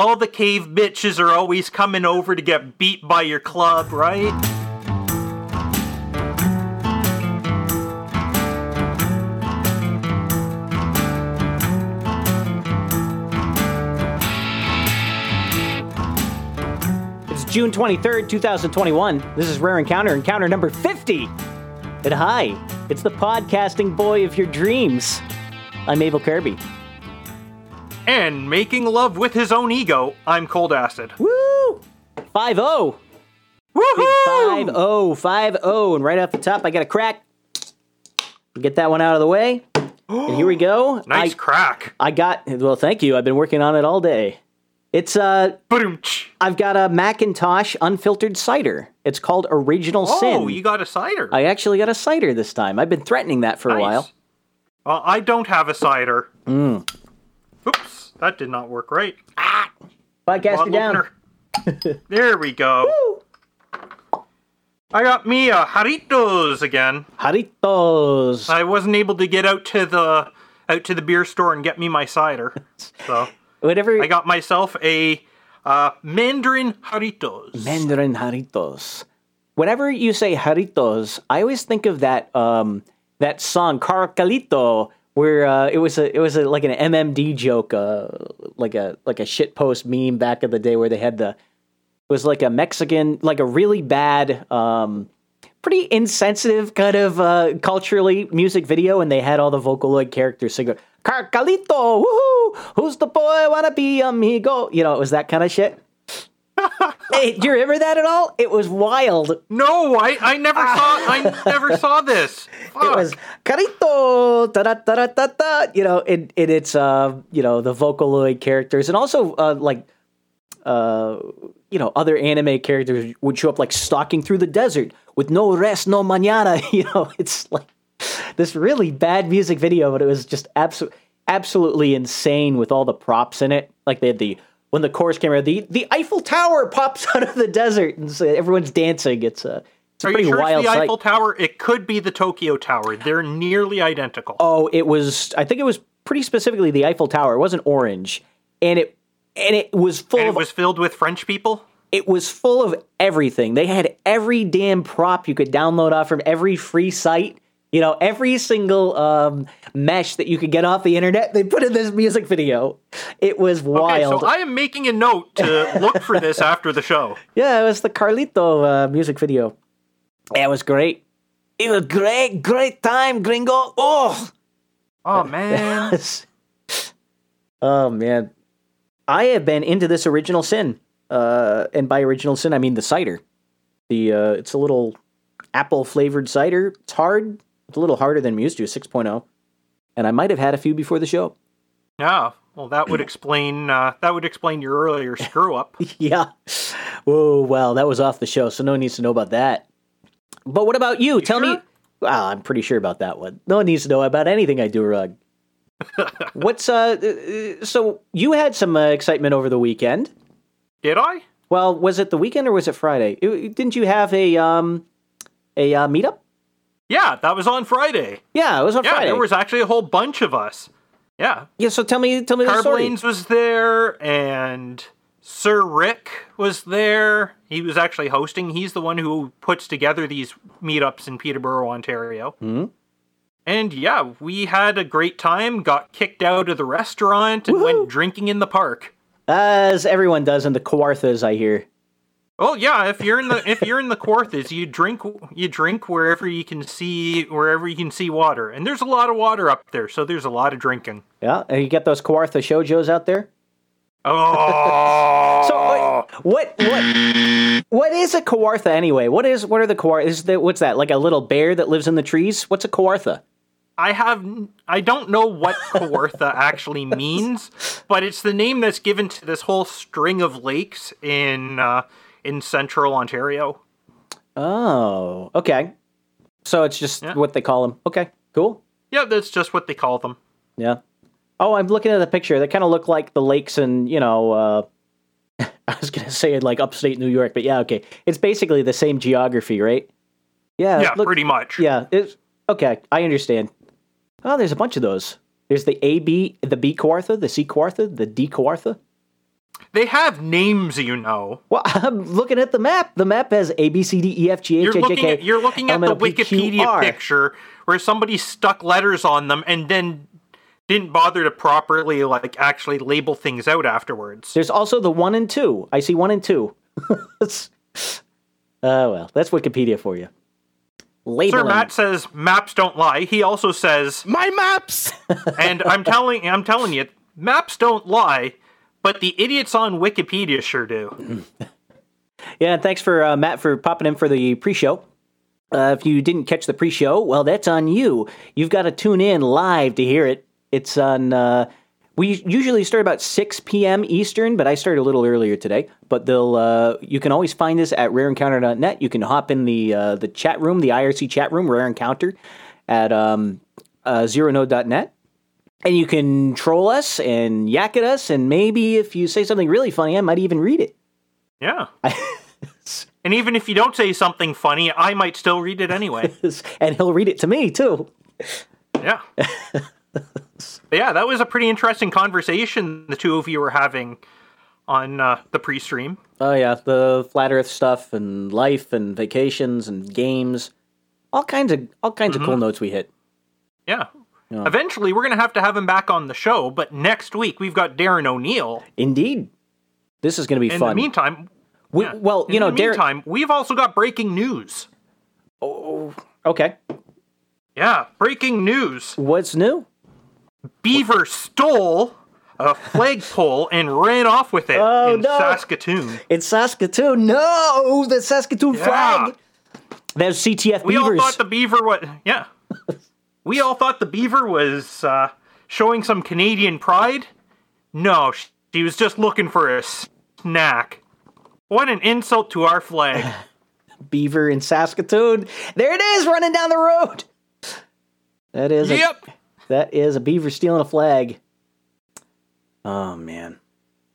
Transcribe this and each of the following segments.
all the cave bitches are always coming over to get beat by your club, right? It's June 23rd, 2021. This is Rare Encounter, encounter number 50. And hi, it's the podcasting boy of your dreams. I'm Abel Kirby. And making love with his own ego, I'm coldacid. Woo! 5 0. Woohoo! 5 0. 5 0. And right off the top, I got a crack. Get that one out of the way. And here we go. Nice I, crack. I got, well, thank you. I've been working on it all day. It's, uh, Ba-doom-tsh. I've got a Macintosh unfiltered cider. It's called Original Sin. Oh, you got a cider. I actually got a cider this time. I've been threatening that for a while. Uh, I don't have a cider. Mm. Oops, that did not work right. Ah! Podcaster down. there we go. I got me a Jarritos again. Jarritos. I wasn't able to get out to the out to the beer store and get me my cider, so Whatever. I got myself a uh, Mandarin Jarritos. Mandarin Jarritos. Whenever you say Jarritos, I always think of that um, that song Carcalito, where uh, it was a it was a, like an MMD joke, uh, like a like a shit post meme back in the day where they had the it was like a Mexican like a really bad. Um, Pretty insensitive kind of uh, culturally music video, and they had all the Vocaloid characters singing "Carcalito, woohoo! Who's the boy wanna be amigo?" You know, it was that kind of shit. hey, do you remember that at all? It was wild. no, I, I never saw I never saw this. Fuck. It was carito, da da da da da. You know, in in its uh, you know, the Vocaloid characters, and also uh, like uh, you know, other anime characters would show up like stalking through the desert with no rest, no mañana. You know, it's like this really bad music video, but it was just absolutely absolutely insane with all the props in it. Like they had the when the chorus came out, the the Eiffel Tower pops out of the desert, and so everyone's dancing. It's a it's a Are pretty you sure wild it's the sight. Eiffel Tower? It could be the Tokyo Tower. They're nearly identical. Oh, it was. I think it was pretty specifically the Eiffel Tower. It wasn't orange, and it and it was full and of it was filled with French people. it was full of everything. They had every damn prop you could download off from every free site. You know, every single um, mesh that you could get off the internet, they put in this music video. It was wild. Okay, so I am making a note to look for this after the show. yeah, it was the Carlito uh, music video. It was great. It was great, great time, gringo. Oh, Oh man. oh man, I have been into this original sin, uh, and by original sin I mean the cider. The uh, it's a little apple flavored cider. It's hard. It's a little harder than I'm used to. 6.0, and I might have had a few before the show. Yeah. Well, that would explain. Uh, that would explain your earlier screw up. yeah. Oh well, that was off the show, so no one needs to know about that. But what about you? Tell me. Well, I'm pretty sure about that one. No one needs to know about anything I do wrong. What's uh? uh, So you had some uh, excitement over the weekend. Did I? Well, was it the weekend or was it Friday? It- didn't you have a um a uh, meetup? Yeah, that was on Friday. Yeah, it was on Friday. Yeah, Friday. there was actually a whole bunch of us. Yeah, Yeah, so tell me, tell me the story. Carblanes was there, and Sir Rick was there. He was actually hosting. He's the one who puts together these meetups in Peterborough, Ontario. Hmm? And yeah, we had a great time. Got kicked out of the restaurant and went drinking in the park. As everyone does in the Kawarthas, I hear. Oh yeah, if you're in the if you're in the Kawarthas, you drink you drink wherever you can see wherever you can see water, and there's a lot of water up there, so there's a lot of drinking. Yeah, and you get those Kawartha shojos out there. Oh, So what, what what what is a Kawartha anyway? What is what are the Kawartha? Is the, what's that? Like a little bear that lives in the trees? What's a Kawartha? I have I don't know what Kawartha actually means, but it's the name that's given to this whole string of lakes in uh, in central Ontario. Oh, okay. So it's just Yeah. what they call them. Okay, cool. Yeah, that's just what they call them. Yeah. Oh, I'm looking at the picture. They kind of look like the lakes in, you know, uh, I was going to say in like upstate New York, but yeah, okay. It's basically the same geography, right? Yeah. Yeah, look- pretty much. Yeah. It's, okay, I understand. Oh, there's a bunch of those. There's the A B, the B Kawartha, the C Kawartha, the D Kawartha. They have names, you know. Well, I'm looking at the map. The map has A B C D E F G H You're I J looking at you're looking at the L, M, N, O, P, Q, Wikipedia picture where somebody stuck letters on them and then didn't bother to properly like actually label things out afterwards. There's also the one and two. I see one and two. It's- Oh well, that's Wikipedia for you. Sir Matt says maps don't lie. He also says, My maps. and I'm telling I'm telling you, maps don't lie, but the idiots on Wikipedia sure do. Yeah, thanks for uh, Matt for popping in for the pre-show. Uh, if you didn't catch the pre-show, well, that's on you. You've got to tune in live to hear it. It's on. Uh, we usually start about 6 p.m. Eastern, but I started a little earlier today. But they'll. Uh, you can always find us at RareEncounter.net. You can hop in the uh, the chat room, the IRC chat room, Rare Encounter, at um, uh, ZeroNode.net. And you can troll us and yak at us, and maybe if you say something really funny, I might even read it. Yeah. and even if you don't say something funny, I might still read it anyway. and he'll read it to me too. Yeah. yeah, that was a pretty interesting conversation the two of you were having on uh, the pre-stream. Oh yeah, the flat Earth stuff and life and vacations and games, all kinds of all kinds of cool notes we hit. Yeah. Eventually, we're going to have to have him back on the show, but next week we've got Darren O'Neill. Indeed, this is going to be In fun. In the meantime, we, yeah. Well, you In know, the Darren. meantime, we've also got breaking news. Oh, Okay, Yeah, breaking news. what's new? Beaver stole a flagpole and ran off with it Oh, in no. Saskatoon. It's Saskatoon. No, the Saskatoon Yeah. flag. There's CTF We beavers. all thought the beaver was yeah. we all thought the beaver was uh, showing some Canadian pride. No, she was just looking for a snack. What an insult to our flag. Beaver in Saskatoon. There it is, running down the road. That is. A, yep. that is a beaver stealing a flag. Oh man.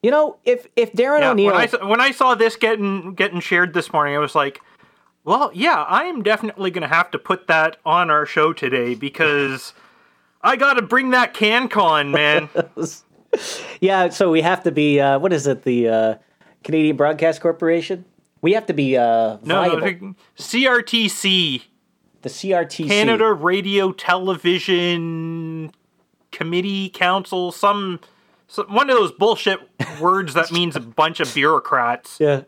You know, if if Darren Yeah, O'Neill, when I saw, when I saw this getting getting shared this morning, I was like, "Well, yeah, I am definitely going to have to put that on our show today because I got to bring that CanCon, man." yeah, so we have to be. Uh, what is it? The uh, Canadian Broadcast Corporation. We have to be uh, no, no. CRTC, the CRTC. Canada Radio Television Committee Council, some, some one of those bullshit words that means a bunch of bureaucrats. Yeah.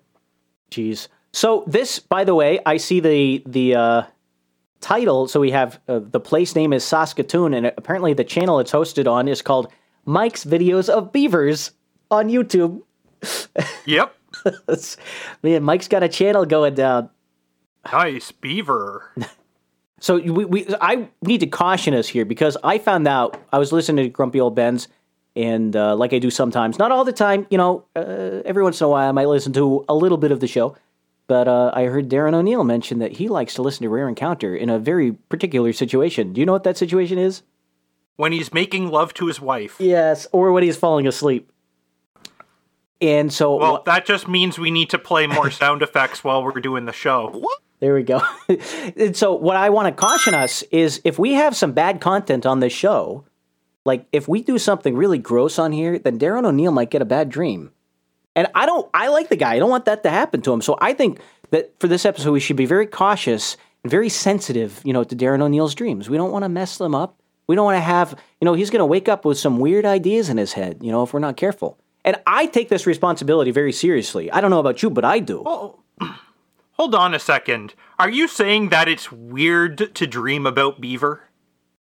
Jeez. So this, by the way, I see the the uh, title. So we have uh, the place name is Saskatoon, and apparently the channel it's hosted on is called Mike's Videos of Beavers on YouTube. Yep, man, Mike's got a channel going down. nice beaver. So we, we I need to caution us here because I found out I was listening to Grumpy Old Ben's, and uh, like I do sometimes, not all the time, you know, uh, every once in a while I might listen to a little bit of the show. But uh, I heard Darren O'Neill mention that he likes to listen to Rare Encounter in a very particular situation. Do you know what that situation is? When he's making love to his wife. Yes, or when he's falling asleep. And so Well, that just means we need to play more sound effects while we're doing the show. What? There we go. and so, what I want to caution us is if we have some bad content on this show, like if we do something really gross on here, then Darren O'Neill might get a bad dream. And I don't, I like the guy. I don't want that to happen to him. So I think that for this episode, we should be very cautious and very sensitive, you know, to Darren O'Neill's dreams. We don't want to mess them up. We don't want to have, you know, he's going to wake up with some weird ideas in his head, you know, if we're not careful. And I take this responsibility very seriously. I don't know about you, but I do. Oh, hold on a second. Are you saying that it's weird to dream about beaver?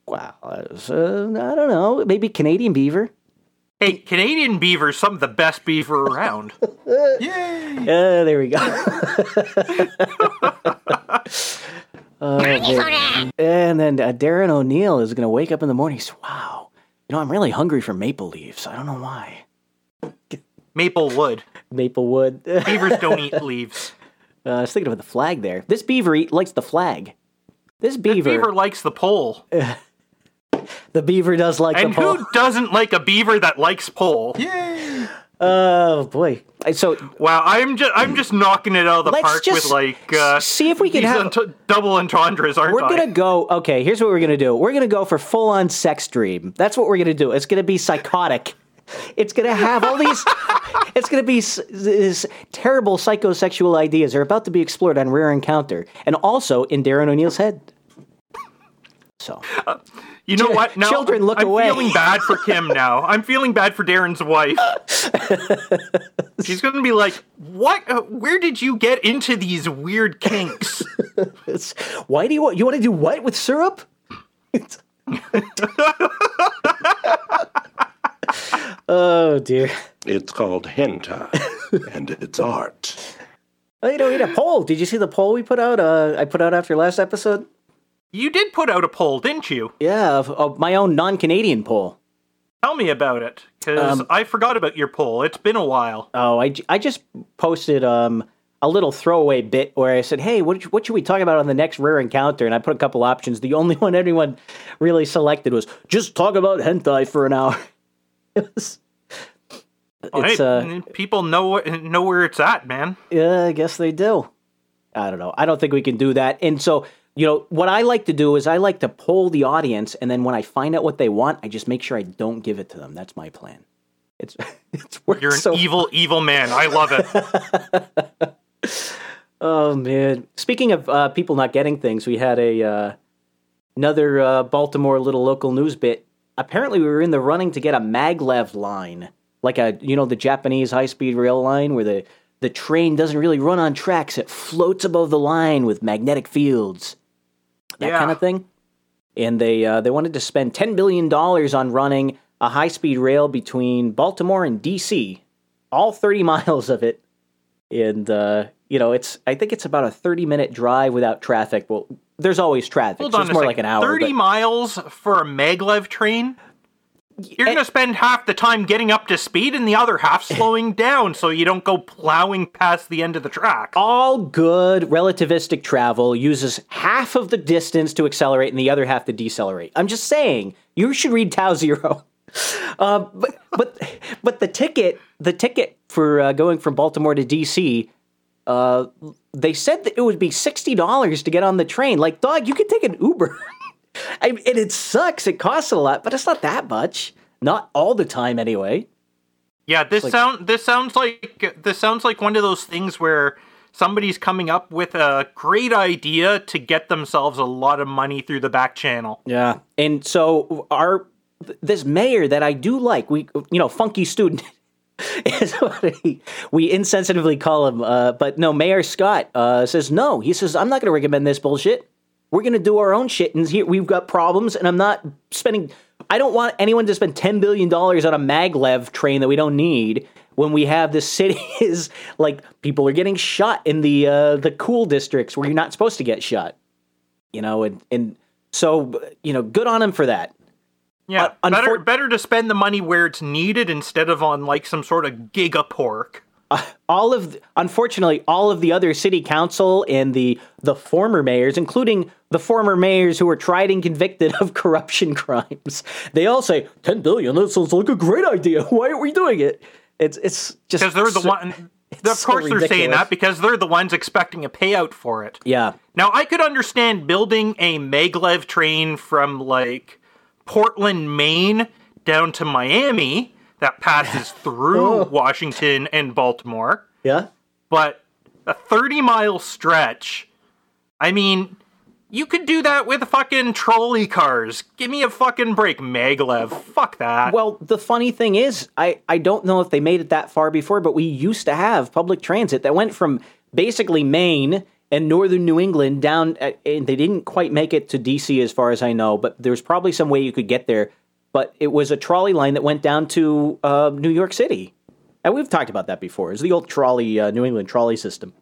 Wow. Uh, I don't know. Maybe Canadian beaver. Hey, Canadian beaver's some of the best beaver around. Yay! Uh, there we go. Man. and then uh, Darren O'Neill is going to wake up in the morning. He's, wow, you know, I'm really hungry for maple leaves. I don't know why. Maple wood. Maple wood. uh, Beavers don't eat leaves. I was thinking of the flag there. This beaver eat, likes the flag. This beaver, Beaver likes the pole. The beaver does like And the pole. who doesn't like a beaver that likes pole? Yay! Oh boy! So Wow, I'm just I'm just knocking it out of the park just with like uh, see if we can these have- ent- double entendres, aren't We're I? gonna go. Okay, here's what we're gonna do. We're gonna go for full on sex dream. That's what we're gonna do. It's gonna be psychotic. It's gonna have all these. it's gonna be s- this terrible psychosexual ideas are about to be explored on Rare Encounter, and also in Darren O'Neill's head. So You know what? Now, children, look I'm away. feeling bad for Kim now. I'm feeling bad for Darren's wife. She's going to be like, "What? Uh, where did you get into these weird kinks?" why do you want? You want to do what with syrup? oh dear. It's called hentai, and it's art. Oh, you know, we had a poll. Did you see the poll we put out? Uh, I put out after last episode. You did put out a poll, didn't you? Yeah, of, of my own non-Canadian poll. Tell me about it, because Um, I forgot about your poll. It's been a while. Oh, I, I just posted um a little throwaway bit where I said, "Hey, what what should we talk about on the next rare encounter?" And I put a couple options. The only one anyone really selected was just talk about hentai for an hour. it was. Hey, uh, people know know where it's at, man. yeah, I guess they do. I don't know. I don't think we can do that. And so, you know, what I like to do is I like to poll the audience, and then when I find out what they want, I just make sure I don't give it to them. That's my plan. It's it's worked You're an so evil, evil man. I love it. Oh man! Speaking of uh, people not getting things, we had a uh, another uh, Baltimore little local news bit. Apparently, we were in the running to get a maglev line, like a you know the Japanese high speed rail line, where the the train doesn't really run on tracks; it floats above the line with magnetic fields, that Yeah. kind of thing. And they uh, they wanted to spend ten billion dollars on running a high speed rail between Baltimore and D.C. All thirty miles of it and uh, you know it's I think it's about a thirty minute drive without traffic. Well, there's always traffic, Hold so on it's more second. like an hour. Thirty but- miles for a maglev train. You're going to spend half the time getting up to speed and the other half slowing down so you don't go plowing past the end of the track. all good relativistic travel uses half of the distance to accelerate and the other half to decelerate. I'm just saying you should read Tau Zero. Uh, but but but the ticket the ticket for uh, going from Baltimore to DC. Uh, they said that it would be sixty dollars to get on the train. Like, dog, you could take an Uber. I, and it sucks. It costs a lot, but it's not that much. Not all the time, anyway. Yeah, this sound this sounds like this sounds like one of those things where somebody's coming up with a great idea to get themselves a lot of money through the back channel. Yeah, and so our this mayor that I do like, we you know, funky student is what he, we insensitively call him. Uh, but no, Mayor Scott uh, says no. He says I'm not going to recommend this bullshit. We're going to do our own shit, and here we've got problems, and I'm not spending. I don't want anyone to spend ten billion dollars on a maglev train that we don't need. When we have the city is like people are getting shot in the uh, the cool districts where you're not supposed to get shot you know, and and so you know, good on him for that. Yeah, Uh, better unfor- better to spend the money where it's needed instead of on like some sort of gigapork. Uh, all of, unfortunately, all of the other city council and the the former mayors, including the former mayors who were tried and convicted of corruption crimes, they all say ten billion. That sounds like a great idea. Why aren't we doing it? It's it's just Because they're the so- one. Of so course, they're saying that because they're the ones expecting a payout for it. Yeah, Now, I could understand building a maglev train from like Portland, Maine, down to Miami that passes through Washington and Baltimore, yeah. but a 30 mile stretch. I mean, you could do that with fucking trolley cars. Give me a fucking break, maglev. Fuck that. Well, the funny thing is, I, I don't know if they made it that far before, but we used to have public transit that went from basically Maine and northern New England down, uh, and they didn't quite make it to DC as far as I know, but there's probably some way you could get there. But it was a trolley line that went down to uh, New York City. And we've talked about that before. It's the old trolley, uh, New England trolley system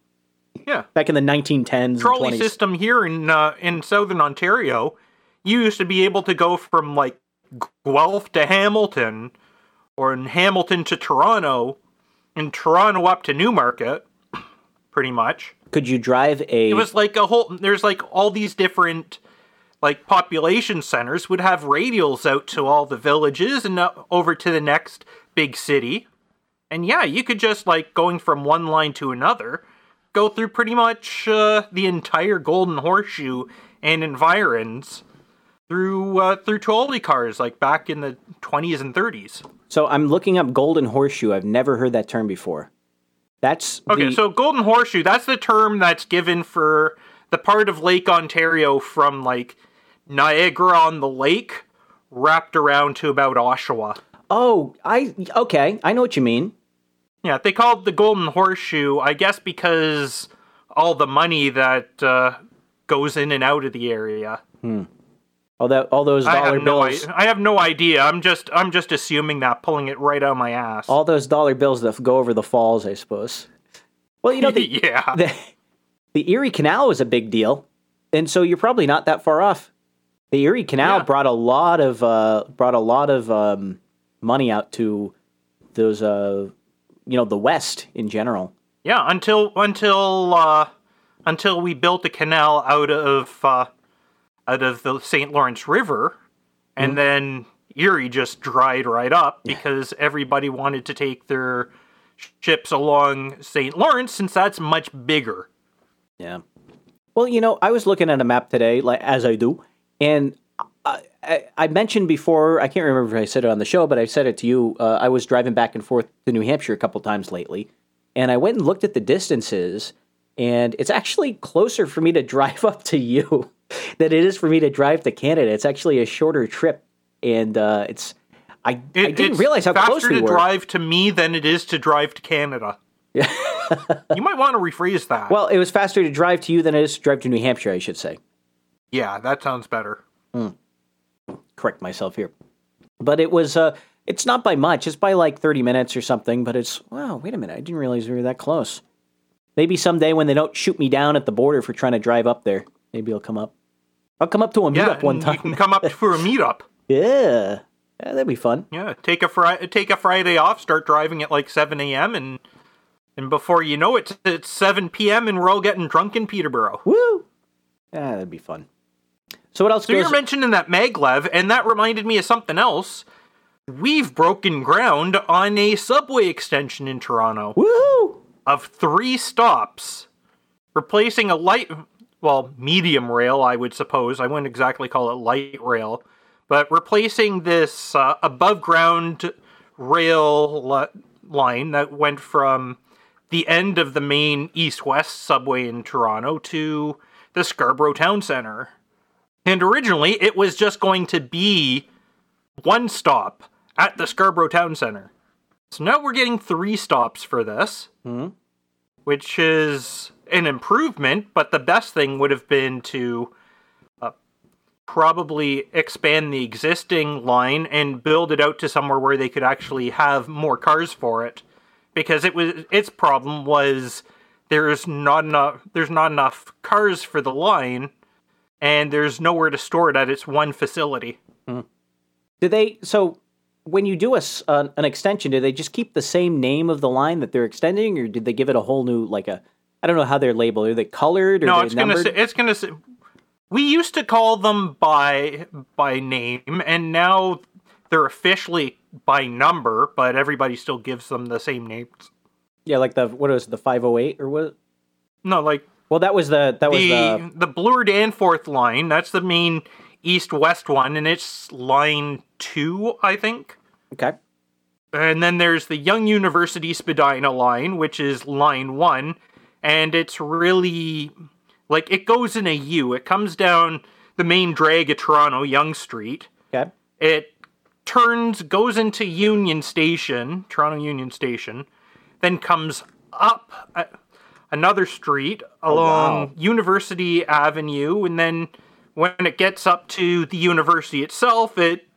yeah. back in the 1910s trolley and 20s. system here in uh, in southern Ontario, you used to be able to go from like Guelph to Hamilton, or in Hamilton to Toronto, and Toronto up to Newmarket, pretty much. Could you drive a? It was like a whole. There's like all these different like population centers would have radials out to all the villages and uh, over to the next big city. And yeah, you could just like going from one line to another, go through pretty much uh, the entire Golden Horseshoe and environs. through uh, through trolley cars, like back in the 20s and 30s. So I'm looking up golden horseshoe. I've never heard that term before. That's Okay, the- so Golden Horseshoe, that's the term that's given for the part of Lake Ontario from like Niagara on the lake wrapped around to about Oshawa. oh, I okay, I know what you mean. Yeah, they called the Golden Horseshoe, I guess, because all the money that uh, goes in and out of the area. Hmm. All that, all those dollar no, I, bills, I have no idea. I'm just, I'm just assuming that, pulling it right out of my ass. all those dollar bills that go over the falls, I suppose. Well, you know the yeah, the, the Erie Canal was a big deal, and so you're probably not that far off. The Erie Canal Yeah. brought a lot of uh, brought a lot of um, money out to those uh, you know the West in general. yeah. Until, until, uh, until we built a canal out of, uh, out of the St. Lawrence River, and then Erie just dried right up because everybody wanted to take their ships along St. Lawrence since that's much bigger. Yeah. Well, you know, I was looking at a map today, like as I do, and I, I, I mentioned before. I can't remember if I said it on the show, but I said it to you. Uh, I was driving back and forth to New Hampshire a couple times lately, and I went and looked at the distances, and it's actually closer for me to drive up to you than it is for me to drive to Canada. It's actually a shorter trip, and uh, it's. I, I didn't realize how faster close we to drive to me than it is to drive to Canada. you might want to rephrase that. Well, it was faster to drive to you than it is to drive to New Hampshire, I should say. Yeah, that sounds better. correct myself here. But it was uh it's not by much. It's by like 30 minutes or something, but it's wow, wait a minute. I didn't realize we were that close. Maybe someday when they don't shoot me down at the border for trying to drive up there, maybe I'll come up. I'll come up to a Yeah, meetup one time. you can come up for a meetup. yeah. Yeah, that'd be fun. Yeah, take a fri- take a Friday off, start driving at like seven a.m. and and before you know it, it's seven p.m. and we're all getting drunk in Peterborough. Woo! Yeah, that'd be fun. So what else So goes you're mentioning that maglev, and that reminded me of something else. We've broken ground on a subway extension in Toronto Woo! of three stops, replacing a light, well, medium rail, I would suppose. I wouldn't exactly call it light rail, but replacing this uh, above ground rail li- line that went from the end of the main east west subway in Toronto to the Scarborough Town Centre. And originally, it was just going to be one stop at the Scarborough Town Centre. So now we're getting three stops for this, which is an improvement, but the best thing would have been to uh, probably expand the existing line and build it out to somewhere where they could actually have more cars for it. Because it was its problem was there's not enough there's not enough cars for the line and there's nowhere to store it at its one facility. Hmm. Do they so when you do a s- uh, an, extension, do they just keep the same name of the line that they're extending, or did they give it a whole new like a? I don't know how they're labeled. Are they colored or No, it's gonna say, it's gonna say, we used to call them by by name, and now they're officially by number, but everybody still gives them the same names. yeah, like the what was it, the five hundred eight or what? No, like Well, that was the that was the the the Bloor Danforth line. That's the main east west one, and it's line two, I think. okay. And then there's the Yonge University Spadina line, which is line one, and it's really like it goes in a U. It comes down the main drag of Toronto, Yonge Street. Okay. It turns, goes into Union Station, Toronto Union Station, then comes up a, another street along wow. University Avenue, and then when it gets up to the university itself, it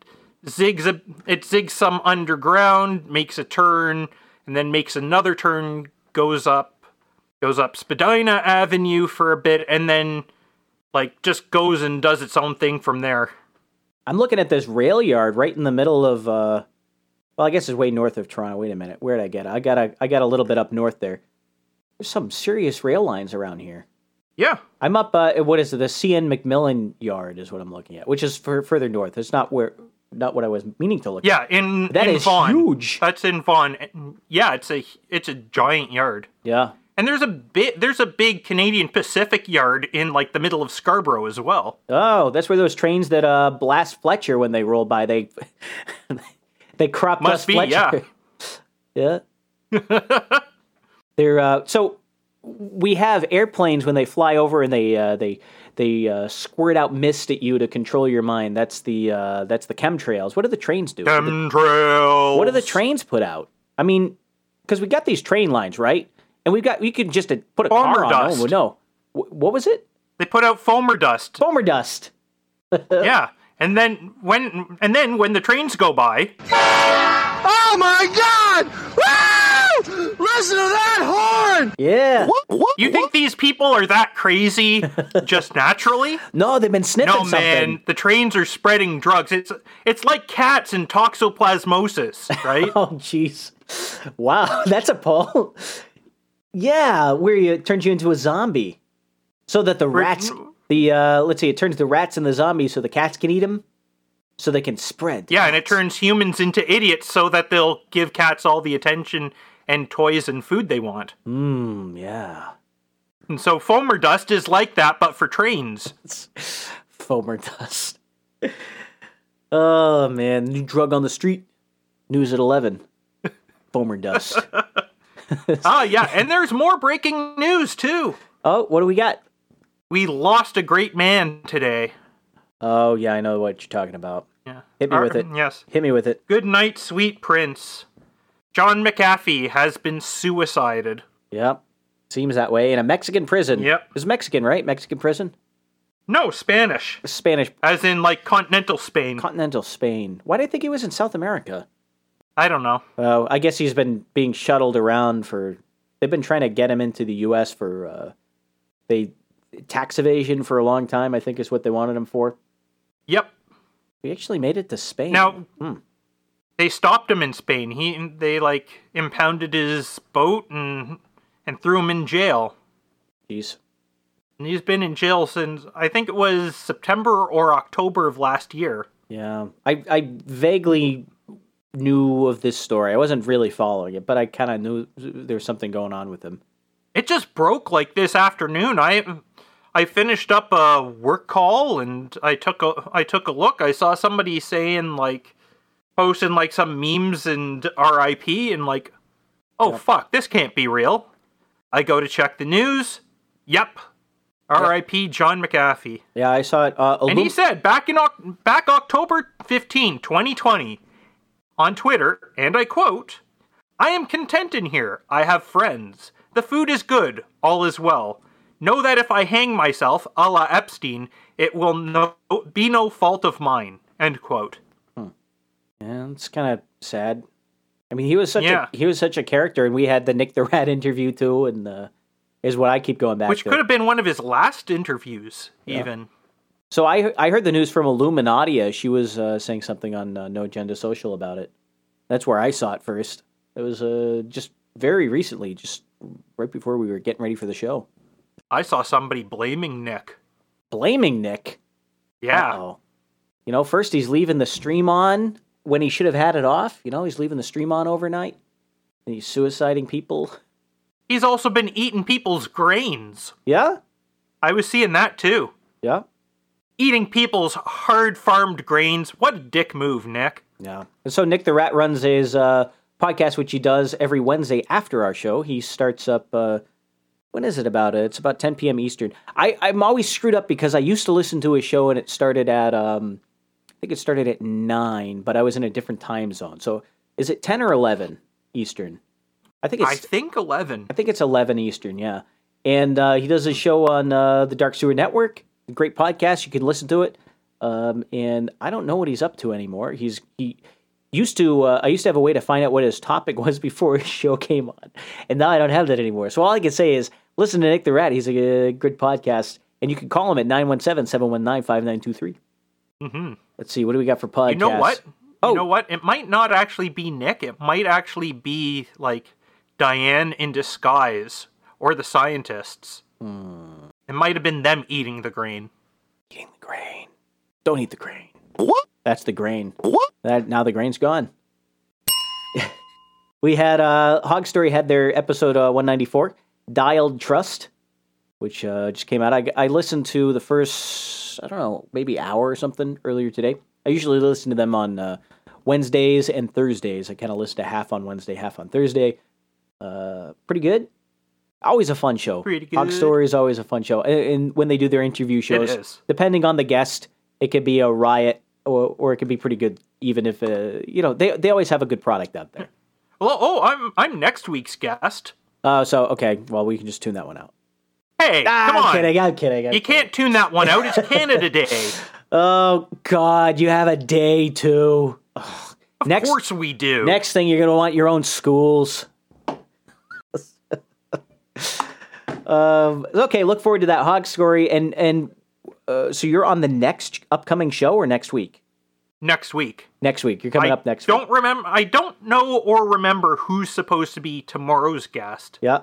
zigs a, it zigs some underground, makes a turn, and then makes another turn, goes up, goes up Spadina Avenue for a bit, and then like just goes and does its own thing from there. I'm looking at this rail yard right in the middle of. uh Well, I guess it's way north of Toronto. Wait a minute, where did I get? it? I got a I got a little bit up north there. There's some serious rail lines around here. Yeah. I'm up. Uh, what is it? The CN MacMillan yard is what I'm looking at, which is for, further north. It's not where, not what I was meaning to look. Yeah, in That in is Vaughan. huge. That's in Vaughan. Yeah, it's a it's a giant yard. Yeah. And there's a bit there's a big Canadian Pacific yard in like the middle of Scarborough as well. Oh, that's where those trains that uh, blast Fletcher when they roll by they they crop Must dust be, Fletcher. Yeah. They're uh, so we have airplanes when they fly over and they uh, they they uh, squirt out mist at you to control your mind. That's the uh, that's the chemtrails. What do the trains do? What do the- Chemtrails. what do the trains put out? I mean, because we got these train lines, right? And we've got we could just uh, put a Foamer car on. dust. Oh, no, Wh- what was it? They put out foamer dust. Foamer dust. yeah. And then when and then when the trains go by, Oh my god! Woo! Listen to that horn! Yeah. What? What? you think these people are that crazy just naturally? No, they've been sniffing No, something. man. The trains are spreading drugs. It's it's like cats and toxoplasmosis, right? Oh, jeez. Wow, that's a poll. Yeah, where you it turns you into a zombie, so that the rats, the uh, let's see, it turns the rats and the zombies, so the cats can eat them, so they can spread. yeah, and it turns humans into idiots so that they'll give cats all the attention and toys and food they want. Mmm, yeah. And so foamer dust is like that, but for trains. Foamer dust. oh man, new drug on the street. News at eleven. Foamer dust. ah, yeah, and there's more breaking news too. oh, what do we got? We lost a great man today. Oh yeah, I know what you're talking about. Yeah. Hit me Our- with it. Yes. Hit me with it. Good night, sweet prince. John McAfee has been suicided. Yep. Seems that way in a Mexican prison. Yep. It's Mexican, right? Mexican prison. No, Spanish. Spanish As in, like, continental Spain. continental Spain. Why do I think he was in South America? I don't know. Well, I guess he's been being shuttled around for. They've been trying to get him into the U.S. for uh, they tax evasion for a long time. I think is what they wanted him for. Yep. He actually made it to Spain. Now, Hmm. They stopped him in Spain. He, they, like, impounded his boat and and threw him in jail. Jeez. And he's been in jail since, I think it was September or October of last year. Yeah, I I vaguely knew of this story. I wasn't really following it, but I kind of knew there was something going on with him. it just broke like this afternoon. I I finished up a work call and I took a I took a look. I saw somebody saying like posting like some memes and RIP and like oh fuck, this can't be real. I go to check the news. Yep. RIP John McAfee. Yeah, I saw it. Uh, And he said back in back October 15, 2020 on Twitter, and I quote, I am content in here. I have friends. The food is good. All is well. Know that if I hang myself, a la Epstein, it will no, be no fault of mine. End quote. Yeah, it's kind of sad. I mean, he was such Yeah. a he was such a character, and we had the Nick the Rat interview too, and uh, is what I keep going back to. Which to. could have been one of his last interviews, even. So I I heard the news from Illuminatia. She was uh, saying something on uh, No Agenda Social about it. That's where I saw it first. It was uh, just very recently, just right before we were getting ready for the show. I saw somebody blaming Nick. Blaming Nick. Yeah. Oh, you know, first he's leaving the stream on when he should have had it off. You know, he's leaving the stream on overnight. And he's suiciding people. He's also been eating people's grains. Yeah, I was seeing that too. yeah. Eating people's hard farmed grains. What a dick move, Nick. Yeah. And so Nick the Rat runs his uh, podcast, which he does every Wednesday after our show. He starts up. Uh, when is it about? It's about 10 p.m. Eastern. I, I'm always screwed up because I used to listen to his show and it started at. Um, think it started at nine, but I was in a different time zone. So is it 10 or 11 Eastern? I think it's. I think 11. I think it's 11 Eastern. Yeah. And uh, he does a show on uh, the Dark Sewer Network. A great podcast. You can listen to it. Um, and I don't know what he's up to anymore. He's he used to. Uh, I used to have a way to find out what his topic was before his show came on, and now I don't have that anymore. So all I can say is listen to Nick the Rat. He's a, good podcast, and you can call him at 917-719-5923. Hmm Let's see what do we got for podcasts. You know what? Oh. You know what? It might not actually be Nick. It might actually be like Diane in disguise or the scientists. Hmm. It might have been them eating the grain. Eating the grain. Don't eat the grain. What? That's the grain. What? That now the grain's gone. we had uh Hog Story had their episode uh, 194 Dialed Trust, which uh, just came out. I, I listened to the first, I don't know, maybe hour or something earlier today. I usually listen to them on uh, Wednesdays and Thursdays. I kind of listen to half on Wednesday, half on Thursday. Uh, pretty good. Always a fun show. Pretty Hog. Story is always a fun show. And, and when they do their interview shows, depending on the guest, it could be a riot or, or it could be pretty good, even if, uh, you know, they, they always have a good product out there. Well, oh, I'm I'm next week's guest. Uh, so, okay, well, we can just tune that one out. Hey, Ah, come I'm kidding, I'm kidding. I'm You can't tune that one out. It's Canada Day. Oh, God, you have a day too. Ugh. Of Next, course we do. Next thing, you're going to want your own schools. um, okay, look forward to that hog story. And and uh, so you're on the next upcoming show or next week? next week. Next week. You're coming I up next don't week. remember. I don't know or remember who's supposed to be tomorrow's guest. Yeah.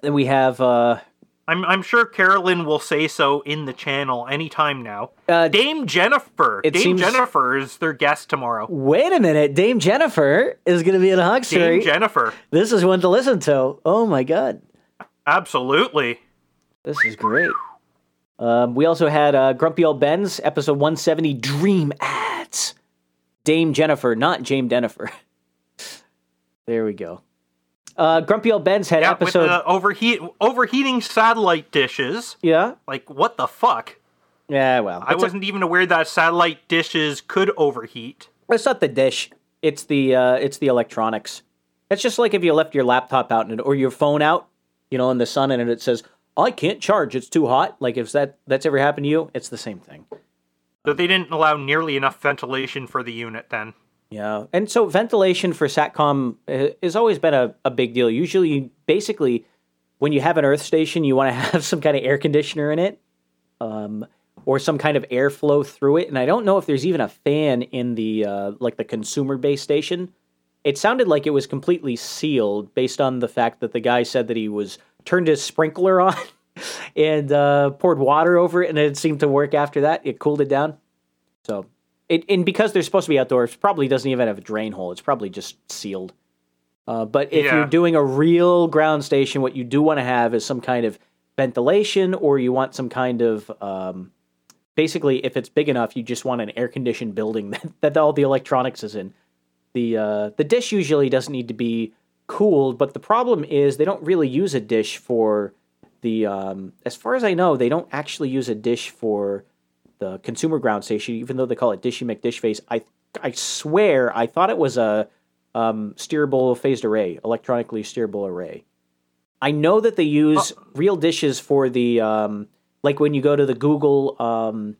Then we have uh, I'm I'm sure Carolyn will say so in the channel anytime now. Uh, Dame Jennifer. Dame seems- Jennifer is their guest tomorrow. wait a minute. Dame Jennifer is going to be in a hog Dame. Jennifer. this is one to listen to. Oh my God. Absolutely. This is great. Um, we also had uh, Grumpy Old Ben's episode 170 Dream Ads. Dame Jennifer, not Jame Jennifer. there we go. Uh, Grumpy Old Ben's had Yeah, episode. with the overheat overheating satellite dishes. yeah, Like what the fuck? yeah. Well, I wasn't even aware that satellite dishes could overheat. it's not the dish. It's the uh, it's the electronics. It's just like if you left your laptop out and, or your phone out, you know, in the sun, and it says, "I can't charge. It's too hot." Like if that that's ever happened to you, it's the same thing. So they didn't allow nearly enough ventilation for the unit then. Yeah, and so ventilation for satcom uh, has always been a, a big deal. Usually, basically, when you have an Earth station, you want to have some kind of air conditioner in it, um, or some kind of airflow through it. And I don't know if there's even a fan in the uh, like the consumer base station. It sounded like it was completely sealed, based on the fact that the guy said that he was turned his sprinkler on and uh, poured water over it, and it seemed to work after that. It cooled it down. So it and because they're supposed to be outdoors, probably doesn't even have a drain hole. It's probably just sealed. Uh, but if Yeah. you're doing a real ground station, what you do want to have is some kind of ventilation, or you want some kind of um, basically, if it's big enough, you just want an air conditioned building that, that all the electronics is in. The uh, the dish usually doesn't need to be cooled, but the problem is they don't really use a dish for the. Um, as far as I know, they don't actually use a dish for the consumer ground station, even though they call it Dishy McDishface. I I swear I thought it was a um, steerable phased array, electronically steerable array. I know that they use real dishes for the um, like when you go to the Google um,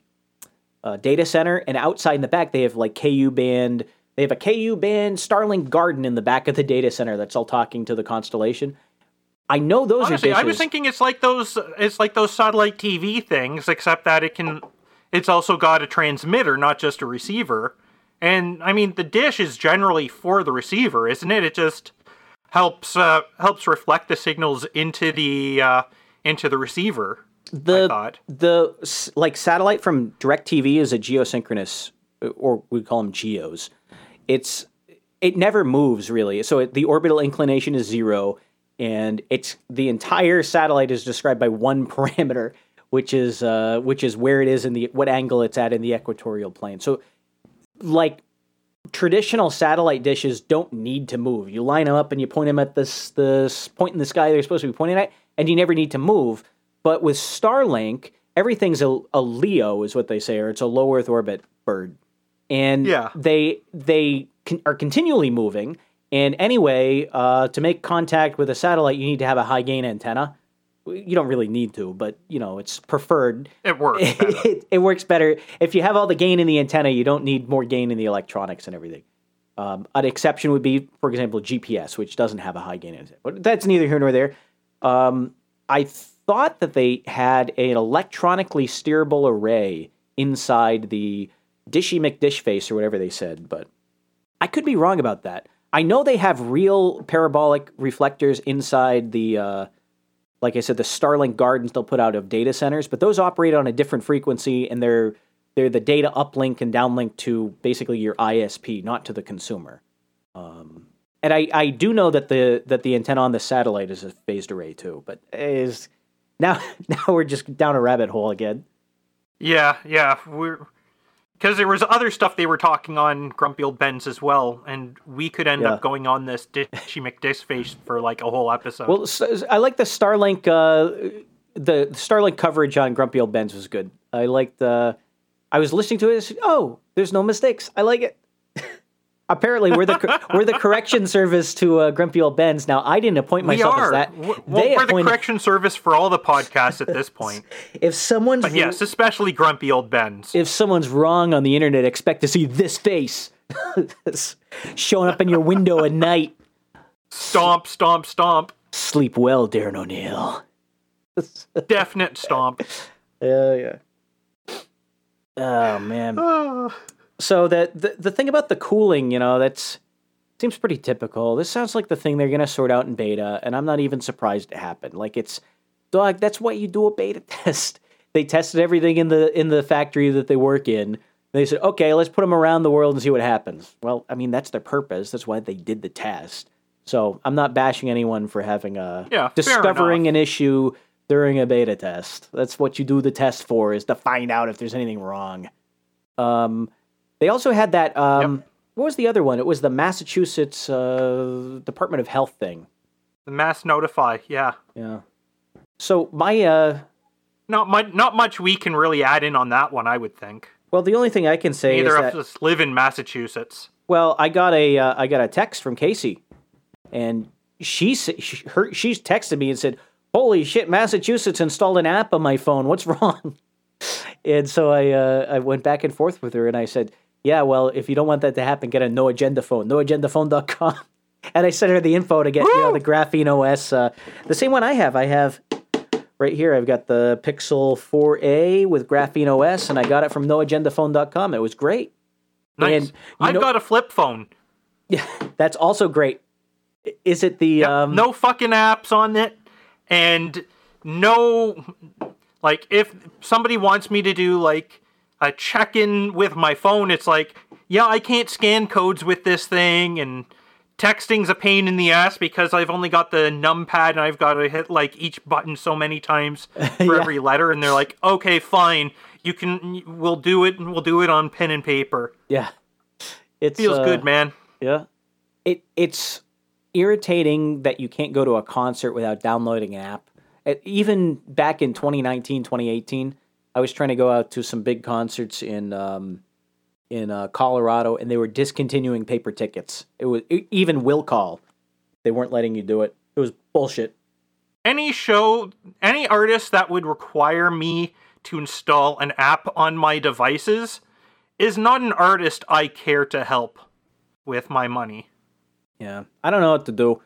uh, data center, and outside in the back they have like KU band. They have a KU band Starlink Garden in the back of the data center that's all talking to the constellation. I know those Honestly, are dishes. I was thinking it's like those it's like those satellite TV things, except that it can it's also got a transmitter, not just a receiver. And I mean, the dish is generally for the receiver, isn't it? It just helps uh, helps reflect the signals into the uh, into the receiver. I the thought. the like satellite from DirecTV is a geosynchronous, or we call them geos. It's it never moves really. So it, the orbital inclination is zero, and it's the entire satellite is described by one parameter, which is uh, which is where it is in the what angle it's at in the equatorial plane. So like traditional satellite dishes don't need to move. You line them up and you point them at this this point in the sky they're supposed to be pointing at, and you never need to move. But with Starlink, everything's a, a LEO, is what they say, or it's a low Earth orbit bird, and Yeah. they they con- are continually moving. And anyway, uh, to make contact with a satellite, you need to have a high gain antenna. You don't really need to, but you know it's preferred It works. it, it works better if you have all the gain in the antenna. You don't need more gain in the electronics and everything. Um, an exception would be, for example, GPS, which doesn't have a high gain antenna. But that's neither here nor there. Um, I thought that they had an electronically steerable array inside the Dishy McDish face or whatever they said, but I could be wrong about that. I know they have real parabolic reflectors inside the, uh, like I said, the Starlink gardens they'll put out of data centers, but those operate on a different frequency and they're they're the data uplink and downlink to basically your ISP, not to the consumer. Um, And I, I do know that the that the antenna on the satellite is a phased array too, but is now now we're just down a rabbit hole again. Yeah, yeah, we're because there was other stuff they were talking on Grumpy Old Ben's as well, and we could end Yeah. up going on this Dishy McDishface for like a whole episode. Well, I like the Starlink uh, the, the Starlink coverage on Grumpy Old Ben's was good. I liked uh, I was listening to it. I said, oh, there's no mistakes. I like it. Apparently, we're the we're the correction service to uh, Grumpy Old Ben's. Now, I didn't appoint we myself are. as that. Well, They we're the correction service for all the podcasts at this point. If someone's But yes, especially Grumpy Old Ben's. if someone's wrong on the internet, expect to see this face showing up in your window at night. Stomp, stomp, stomp. Sleep well, Darren O'Neill. Definite stomp. Yeah, yeah. Oh man. So that the, the thing about the cooling, you know, that's seems pretty typical. This sounds like the thing they're gonna sort out in beta, and I'm not even surprised it happened. Like it's dog, that's why you do a beta test. They tested everything in the in the factory that they work in. They said, okay, let's put them around the world and see what happens. Well, I mean, that's their purpose. That's why they did the test. So I'm not bashing anyone for having a Yeah, discovering an issue during a beta test. That's what you do the test for, is to find out if there's anything wrong. Um, they also had that. Um, What was the other one? It was the Massachusetts uh, Department of Health thing. The MassNotify, yeah. Yeah. So my uh, Not much. Not much we can really add in on that one. I would think. well, the only thing I can say is Neither is of us live in Massachusetts. well, I got a uh, I got a text from Casey, and she she her, she's texted me and said, "Holy shit, Massachusetts installed an app on my phone. What's wrong?" And so I uh, I went back and forth with her, and I said, "Yeah, well, if you don't want that to happen, get a no agenda phone, noagendaphone.com." And I sent her the info to get you know the Graphene OS, uh, the same one I have. I have right here. I've got the Pixel 4a with Graphene OS, and I got it from noagendaphone.com. It was great. Nice. And I've know- got a flip phone. Yeah, that's also great. Is it the Yep, um, no fucking apps on it, and no, like if somebody wants me to do like a check-in with my phone, it's like, yeah, I can't scan codes with this thing, and texting's a pain in the ass because I've only got the numpad and I've got to hit like each button so many times for Yeah. every letter, and they're like, okay, fine, you can, we'll do it, and we'll do it on pen and paper. Yeah, it Feels good, man. Yeah, it it's irritating that you can't go to a concert without downloading an app. Uh, Even back in 2019, 2018, I was trying to go out to some big concerts in um, in uh, Colorado, and they were discontinuing paper tickets. It was e- even will call. They weren't letting you do it. It was bullshit. any show, any artist that would require me to install an app on my devices is not an artist I care to help with my money. Yeah, I don't know what to do.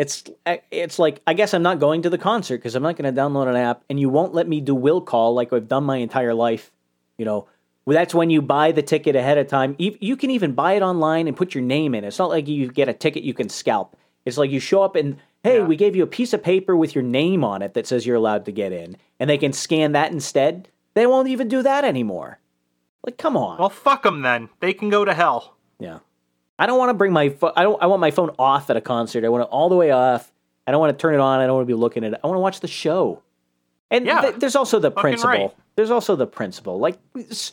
It's eh, it's like I guess I'm not going to the concert because I'm not going to download an app, and you won't let me do will call like I've done my entire life. You know, well, that's when you buy the ticket ahead of time. You, you can even buy it online and put your name in. It's not like you get a ticket you can scalp. It's like you show up and hey, Yeah. we gave you a piece of paper with your name on it that says you're allowed to get in, and they can scan that instead. They won't even do that anymore. Like, come on. Well, fuck them then. They can go to hell. Yeah. I don't want to bring my phone. I don't. I want my phone off at a concert. I want it all the way off. I don't want to turn it on. I don't want to be looking at it. I want to watch the show. And Yeah. th- there's also the principle. right. There's also the principle. Like th-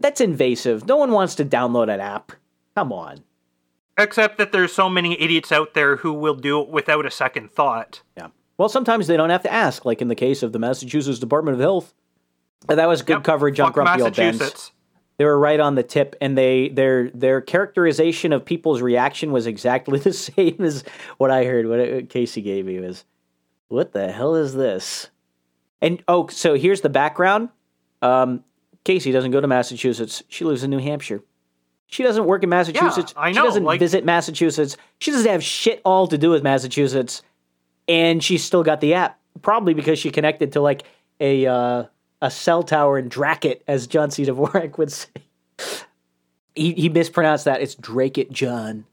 that's invasive. No one wants to download an app. Come on. Except that there's so many idiots out there who will do it without a second thought. Yeah. Well, sometimes they don't have to ask, like in the case of the Massachusetts Department of Health. That was good Yep, coverage on fuck Grumpy Old Ben's. They were right on the tip, and they their their characterization of people's reaction was exactly the same as what I heard. What uh, Casey gave me was, "What the hell is this?" And oh, so here's the background. Um, Casey doesn't go to Massachusetts. She lives in New Hampshire. She doesn't work in Massachusetts. Yeah, I know, She doesn't like- visit Massachusetts. She doesn't have shit all to do with Massachusetts, and she's still got the app. Probably because she connected to like a uh, a cell tower in Dracut, as John C. Dvorak would say. He he mispronounced that. It's Drake John,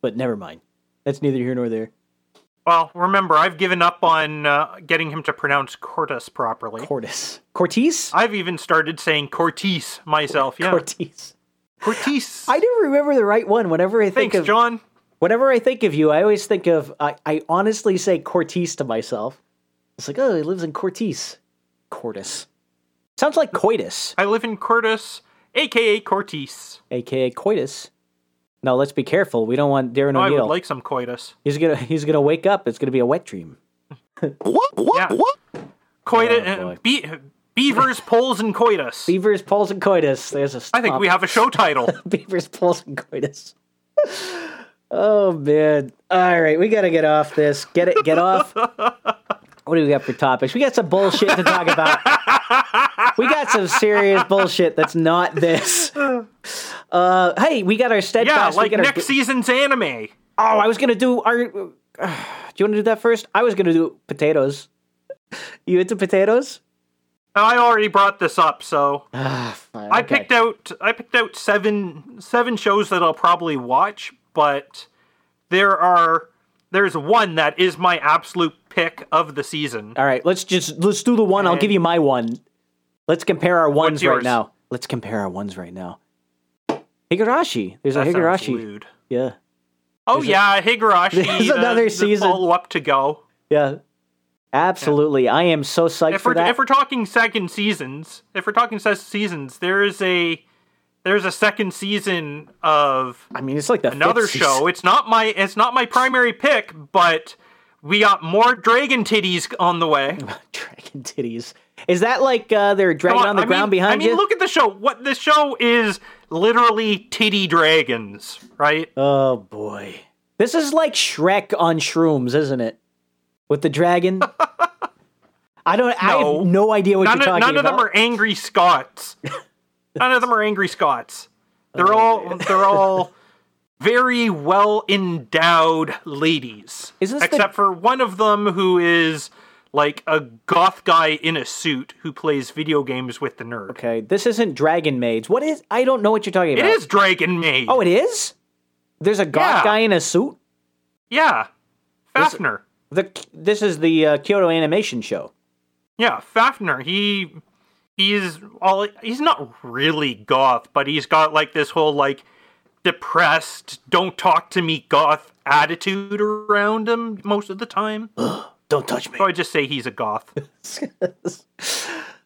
but never mind. That's neither here nor there. Well, remember, I've given up on uh, getting him to pronounce Cortus properly. Cortis. Cortese? I've even started saying Cortis myself. Yeah, Cortese. Cortis. I do remember the right one whenever I think Thanks, of John. Whenever I think of you, I always think of. I, I honestly say Cortese to myself. It's like, oh, he lives in Cortese. Cortis. Sounds like coitus, I live in Courtice, aka Cortese. aka coitus. No, let's be careful. We don't want Darren Oh, I O'Neill. would like some coitus. he's gonna he's gonna wake up. It's gonna be a wet dream. What? What? Yeah. What? Coitus. Oh, uh, boy. be- beavers, poles, and coitus. Beavers, poles, and coitus. There's a. I think we have a show title. Beavers, poles, and coitus. oh man! All right, we gotta get off this. Get it. Get off. What do we got for topics? We got some bullshit to talk about. We got some serious bullshit that's not this. Uh, hey, we got our yeah, steadfast. we like got our- next season's anime. Oh, I was gonna do our. do you want to do that first? I was gonna do potatoes. You into potatoes? I already brought this up, so Ah, fine, I picked out I picked out seven seven shows that I'll probably watch, but there are there's one that is my absolute pick of the season. All right, let's just let's do the one. I'll give you my one. Let's compare our ones right now. Let's compare our ones right now. Higurashi. There's That a Higurashi. Yeah. Oh yeah, Higurashi. there's another season. Follow up to go. Yeah. Absolutely. I am so psyched If for we're that. if we're talking second seasons, if we're talking se- seasons, there is a there's a second season of I mean, it's like the another show. season. It's not my it's not my primary pick, but we got more dragon titties on the way. Dragon titties. Is that like uh, they're dragging Come on the I ground mean, behind I mean, you? look at the show. What the show is literally titty dragons, right? Oh boy. This is like Shrek on shrooms, isn't it? With the dragon. I don't. I have no idea what none you're of, about. none of them are angry Scots. none of them are angry Scots. They're Oh, all they're all very well endowed ladies. This the- except for one of them who is like a goth guy in a suit who plays video games with the nerd. Okay, this isn't Dragon Maids. What is? I don't know what you're talking about. It is Dragon Maid. Oh, it is. There's a goth Yeah. guy in a suit. yeah. Fafnir. The this is the uh, Kyoto Animation Show. Yeah, Fafnir. He he's all he's not really goth, but he's got like this whole like depressed, don't talk to me goth attitude around him most of the time. Don't touch me. Or just say he's a goth.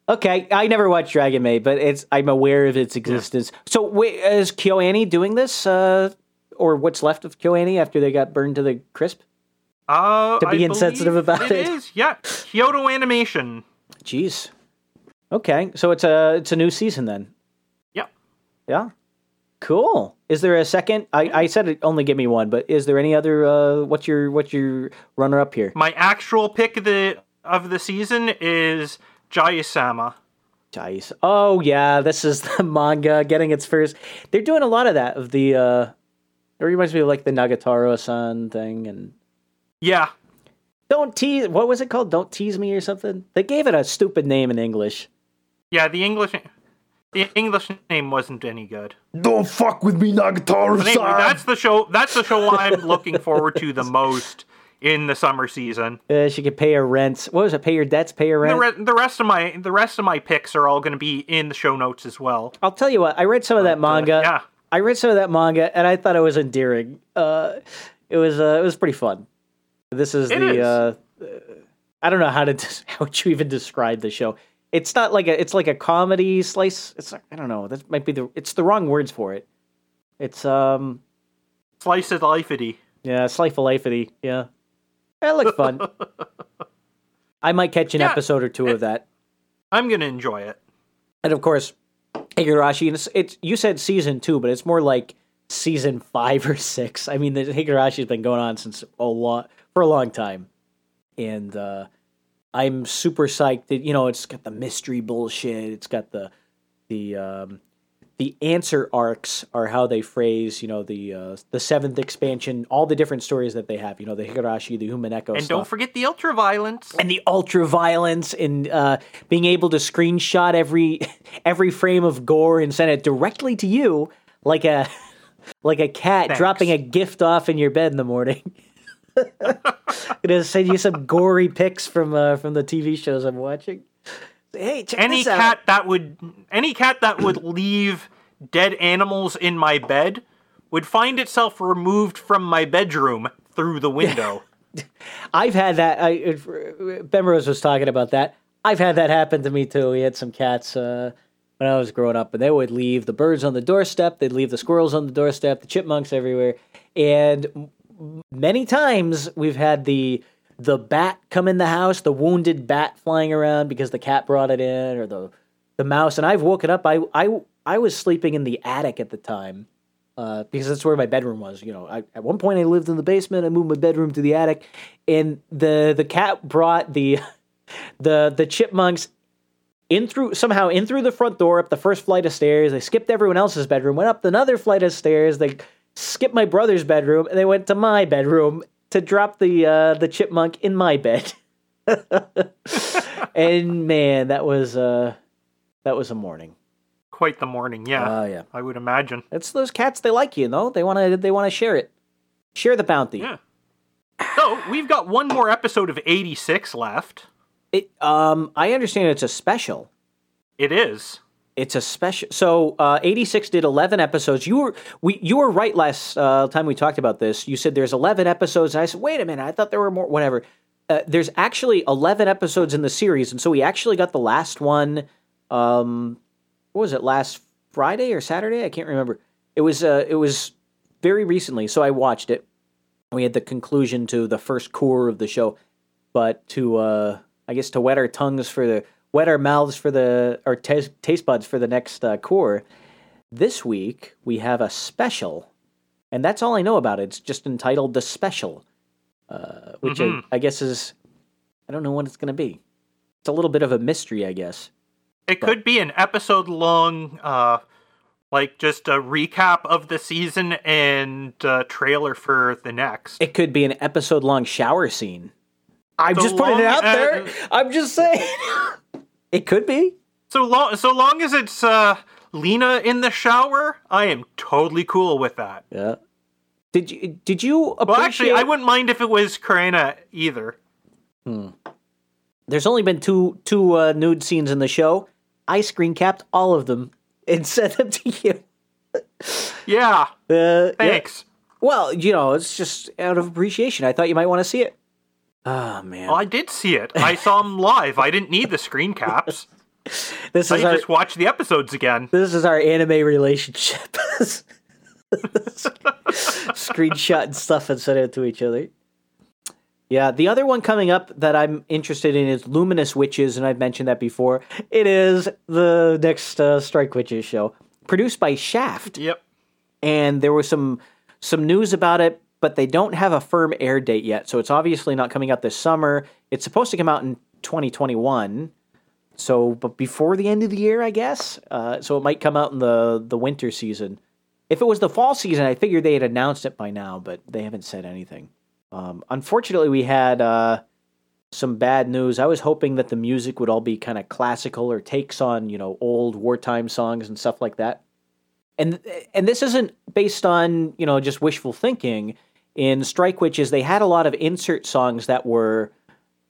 Okay, I never watched Dragon Maid, but it's I'm aware of its existence. So, wait, is KyoAni doing this, uh, or what's left of KyoAni after they got burned to the crisp? Uh, To be I insensitive about it. It is, yeah. Kyoto Animation. Jeez. Okay, so it's a it's a new season then. Yep. Yeah. Cool. Is there a second? I, I said it only give me one, but is there any other? Uh, what's your what's your runner up here? My actual pick of the of the season is Jahy-sama. Dice. Oh yeah, this is the manga getting its first. They're doing a lot of that of the. uh It reminds me of like the Nagatoro-san thing and. Yeah. Don't tease. What was it called? Don't tease me or something. They gave it a stupid name in English. Yeah, the English the English name wasn't any good. Don't fuck with me, Nagatoro But anyway, that's the show. That's the show I'm looking forward to the most in the summer season. Uh, she could pay her rent. What was it? Pay your debts. Pay your The, rent. re- the rest of my the rest of my picks are all going to be in the show notes as well. I'll tell you what. I read some of that manga. yeah. I read some of that manga, and I thought it was endearing. Uh, it was. Uh, it was pretty fun. This is It the. is. Uh, I don't know how to des- how would you even describe the show. It's not like a. It's like a comedy slice. It's. I don't know. That might be the. It's the wrong words for it. It's um. Slice of lifey. Yeah, slice of lifey. Yeah, it looks fun. I might catch an Yeah, episode or two of that. I'm going to enjoy it. And of course, Higurashi. And it's, it's you said season two, but it's more like season five or six. I mean, the Higurashi's been going on since a lot for a long time, and uh, I'm super psyched. That, you know, it's got the mystery bullshit. It's got the the um, the answer arcs are how they phrase. You know, the uh, the seventh expansion, all the different stories that they have. You know, the Higurashi, the Umineko And stuff don't forget the ultra violence. and the ultra violence and uh, being able to screenshot every every frame of gore and send it directly to you like a like a cat Thanks. dropping a gift off in your bed in the morning. Gonna send you some gory pics from uh, from the TV shows I'm watching. Hey, check Any this out. cat that would any cat that would leave dead animals in my bed would find itself removed from my bedroom through the window. I've had that. I Ben Rose was talking about that. I've had that happen to me too. We had some cats uh, when I was growing up, and they would leave the birds on the doorstep. They'd leave the squirrels on the doorstep, the chipmunks everywhere, and many times we've had the the bat come in the house, the wounded bat flying around because the cat brought it in, or the the mouse. And I've woken up. I I I was sleeping in the attic at the time uh, because that's where my bedroom was. You know, I, at one point I lived in the basement. I moved my bedroom to the attic, and the the cat brought the the the chipmunks in through somehow in through the front door up the first flight of stairs. They skipped everyone else's bedroom, went up another flight of stairs. They skipped my brother's bedroom, and they went to my bedroom to drop the uh, the chipmunk in my bed. and man, that was uh, that was a morning. Quite the morning, yeah. Oh yeah. I would imagine. It's those cats. They like you, know. They want to. They want to share it. Share the bounty. Yeah. So we've got one more episode of 86 left. It. Um. I understand it's a special. It is. It's a special. So, uh, 86 did 11 episodes. You were we you were right last uh, time we talked about this. You said there's 11 episodes, and I said, wait a minute, I thought there were more. Whatever. Uh, there's actually 11 episodes in the series, and so we actually got the last one. Um, what was it? Last Friday or Saturday? I can't remember. It was. Uh, it was very recently, so I watched it. We had the conclusion to the first cour of the show, but to uh, I guess to wet our tongues for the wet our mouths for the or taste, taste buds for the next uh, cour. This week we have a special, and that's all I know about it. It's just entitled the special, uh, which I, I guess is I don't know what it's going to be. It's a little bit of a mystery, I guess. It could be an episode long, uh, like just a recap of the season and uh, trailer for the next. It could be an episode long shower scene. I'm So just putting it out there. as- I'm just saying. it could be. So long, so long as it's uh, Lena in the shower, I am totally cool with that. Yeah. Did you did you appreciate? Well, actually, I wouldn't mind if it was Karina either. Hmm. There's only been two two uh, nude scenes in the show. I screen capped all of them and sent them to you. Yeah, Uh, yeah. thanks. Well, you know, it's just out of appreciation. I thought you might want to see it. Ah man, Well, I did see it. I saw him live. I didn't need the screen caps. this I is our just watched the episodes again. this is our anime relationship. Screenshot and stuff and send it to each other. Yeah, the other one coming up that I'm interested in is Luminous Witches, and I've mentioned that before. It is the next uh, Strike Witches show, produced by Shaft. Yep. and there was some some news about it, but they don't have a firm air date yet. So it's obviously not coming out this summer. It's supposed to come out in 2021. So, but before the end of the year, I guess. Uh, so it might come out in the the winter season. If it was the fall season, I figured they had announced it by now, but they haven't said anything. Um, unfortunately, we had uh, some bad news. I was hoping that the music would all be kind of classical or takes on you know old wartime songs and stuff like that and and this isn't based on you know just wishful thinking. In Strike Witches, they had a lot of insert songs that were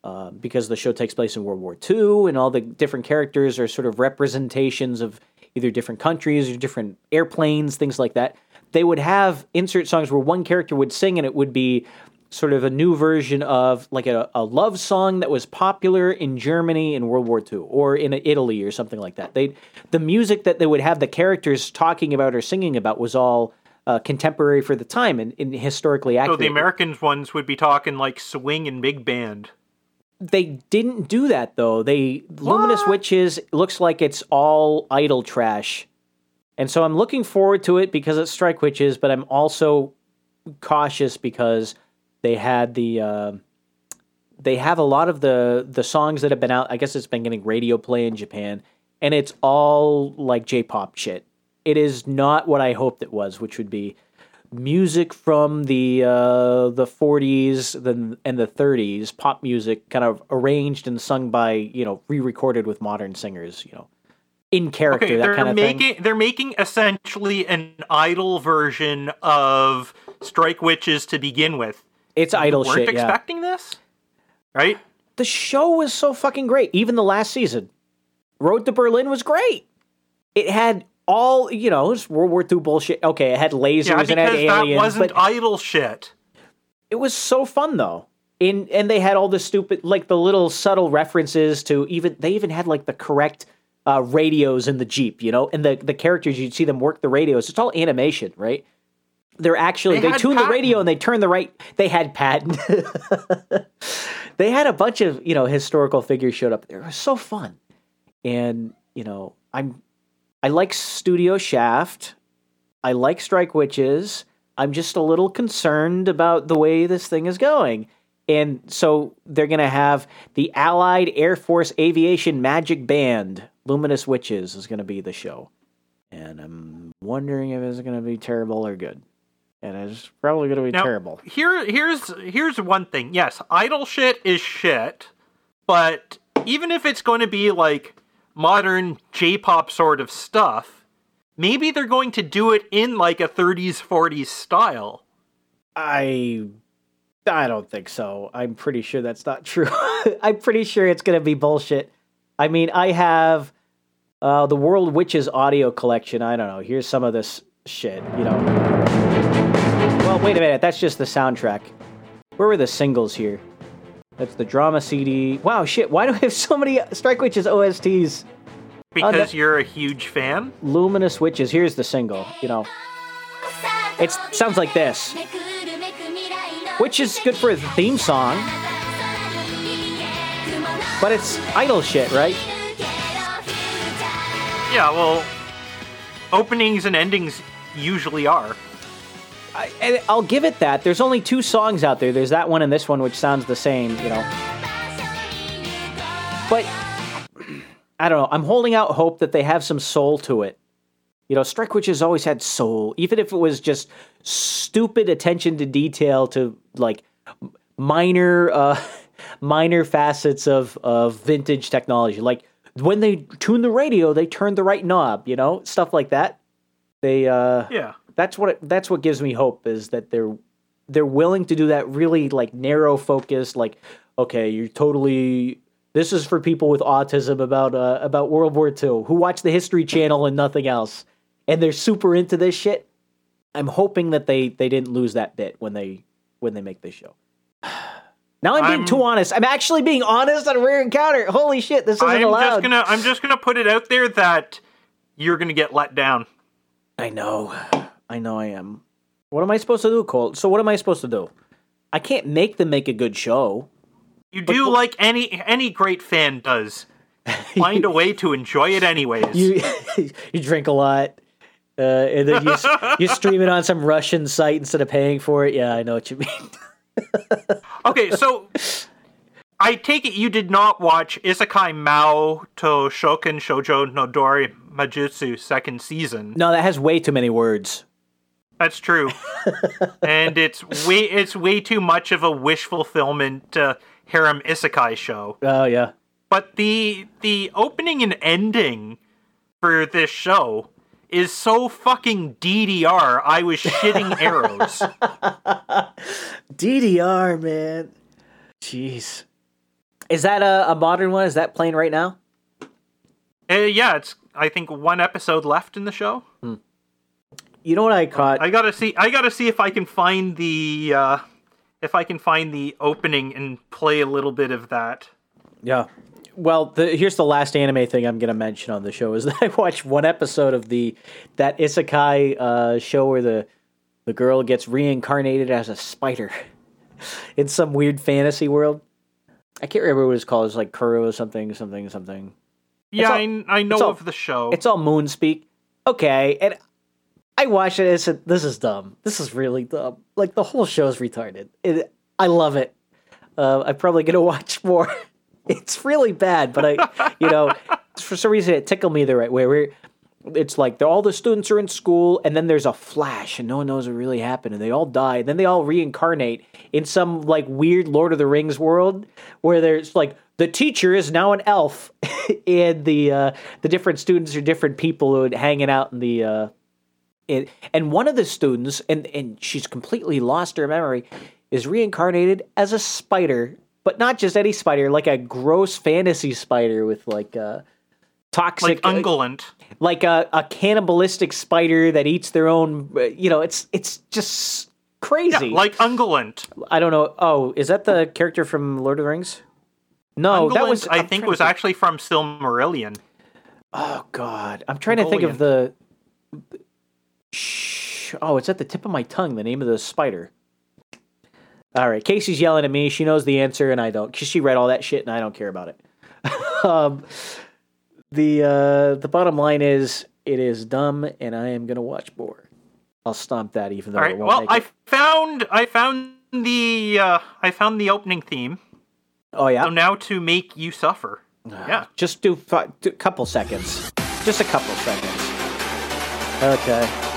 uh, because the show takes place in World War II, and all the different characters are sort of representations of either different countries or different airplanes, things like that. They would have insert songs where one character would sing, and it would be sort of a new version of like a, a love song that was popular in Germany in World War II or in Italy or something like that. They the music that they would have the characters talking about or singing about was all uh, contemporary for the time and, and historically So the Americans ones would be talking like swing and big band. they didn't do that though. They Luminous Witches looks like it's all idol trash. And so I'm looking forward to it because it's Strike Witches, but I'm also cautious because they had the uh, they have a lot of the the songs that have been out. I guess it's been getting radio play in Japan, and it's all like J-pop shit. It is not what I hoped it was, which would be music from the uh, the 40s the, and the 30s, pop music, kind of arranged and sung by you know re-recorded with modern singers, you know, in character, Okay, that they're kind of making thing. they're making essentially an idol version of Strike Witches to begin with. It's idol Weren't shit. Yeah, expecting this, right? the show was so fucking great. Even the last season, Road to Berlin was great. It had all you know, it was World War II bullshit. Okay, it had lasers Yeah, and it had because that aliens, wasn't but idol shit. it was so fun though. In and they had all the stupid like the little subtle references to even they even had like the correct uh, radios in the Jeep, you know, and the the characters you'd see them work the radios. It's all animation, right? They're actually They they, tune the radio and they turn the right. They had patent. they had a bunch of you know historical figures showed up. It was so fun, and you know I'm I like Studio Shaft. I like Strike Witches. I'm just a little concerned about the way this thing is going. And so they're going to have the Allied Air Force Aviation Magic Band, Luminous Witches, is going to be the show. And I'm wondering if it's going to be terrible or good. And it's probably going to be Now, terrible. Here, here's here's one thing. Yes, idol shit is shit, but even if it's going to be like modern J-pop sort of stuff, maybe they're going to do it in like a 30s 40s style. I I don't think so. I'm pretty sure that's not true. I'm pretty sure it's going to be bullshit. I mean, I have uh, the World Witches audio collection. I don't know. Here's some of this shit, you know. Well, wait a minute. That's just the soundtrack. Where were the singles here? That's the drama CD. Wow, shit. Why do I have so many Strike Witches OSTs? Because that- you're a huge fan. Luminous Witches. Here's the single, you know. It sounds like this. Which is good for a theme song, but it's idol shit, right? Yeah, well, openings and endings usually are. I, I'll give it that. There's only two songs out there. There's that one and this one, which sounds the same, you know. But I don't know. I'm holding out hope that they have some soul to it. You know, Strike Witch has always had soul, even if it was just stupid attention to detail to like minor, uh, minor facets of of vintage technology. Like when they tune the radio, they turn the right knob. You know, stuff like that. They uh, Yeah. That's what it, that's what gives me hope is that they're they're willing to do that really like narrow focus like okay you're totally this is for people with autism about uh, about World War II who watch the History Channel and nothing else and they're super into this shit. I'm hoping that they they didn't lose that bit when they when they make this show. Now I'm being I'm- too honest. I'm actually being honest on Rare Encounter. Holy shit this isn't I'm allowed. just gonna I'm just gonna put it out there that you're gonna get let down. I know. I know I am. What am I supposed to do, Colt? So what am I supposed to do? I can't make them make a good show. You do like any any great fan does. Find a way to enjoy it anyways. You you drink a lot, uh, and then you you stream it on some Russian site instead of paying for it. Yeah, I know what you mean. Okay, so I take it you did not watch Isekai Maou to Shoukan Shoujo no Dorei Majutsu second season. No, that has way too many words. That's true. and it's way it's way too much of a wish fulfillment uh, harem isekai show. Oh yeah. But the the opening and ending for this show is so fucking DDR. I was shitting arrows. DDR, man. Jeez. Is that a, a modern one? Is that playing right now? Uh, yeah, it's I think one episode left in the show. You know what I caught? I gotta see. I gotta see if I can find the uh, if I can find the opening and play a little bit of that. Yeah. Well, the, here's the last anime thing I'm to mention on the show is that I watched one episode of the that isekai uh, show where the the girl gets reincarnated as a spider in some weird fantasy world. I can't remember what it's called. It's like Kuro something something something. Yeah, all- I, I know all- of the show. It's all moon speak. Okay, and I watched it and said, "This is dumb. This is really dumb. Like the whole show's retarded. It, I love it. Uh, I'm probably gonna watch more. it's really bad, but I, you know, for some reason it tickled me the right way. It's like all the students are in school, and then there's a flash, and no one knows what really happened, and they all die, and then they all reincarnate in some like weird Lord of the Rings world where there's like the teacher is now an elf, and the uh, the different students are different people who are hanging out in the. Uh, it, and one of the students, and and she's completely lost her memory, is reincarnated as a spider, but not just any spider, like a gross fantasy spider with like a toxic, like uh, like a, a cannibalistic spider that eats their own. uh, You know, it's it's just Yeah, crazy. like Ungoliant. I don't know. Oh, is that the character from Lord of the Rings? No, that was. I I'm think trying was actually from Silmarillion. Oh God, I'm trying to think of the. Shh. Oh, it's at the tip of my tongue. The name of the spider. All right, Casey's yelling at me. She knows the answer, and I don't. Because she read all that shit, and I don't care about it. um, the uh, the bottom line is, it is dumb, and I am gonna watch more. I'll stomp that, even though All it won't Well, I it. found I found the uh, I found the opening theme. Oh yeah, So now to make you suffer. Yeah. just do a couple seconds. Just a couple seconds. Okay.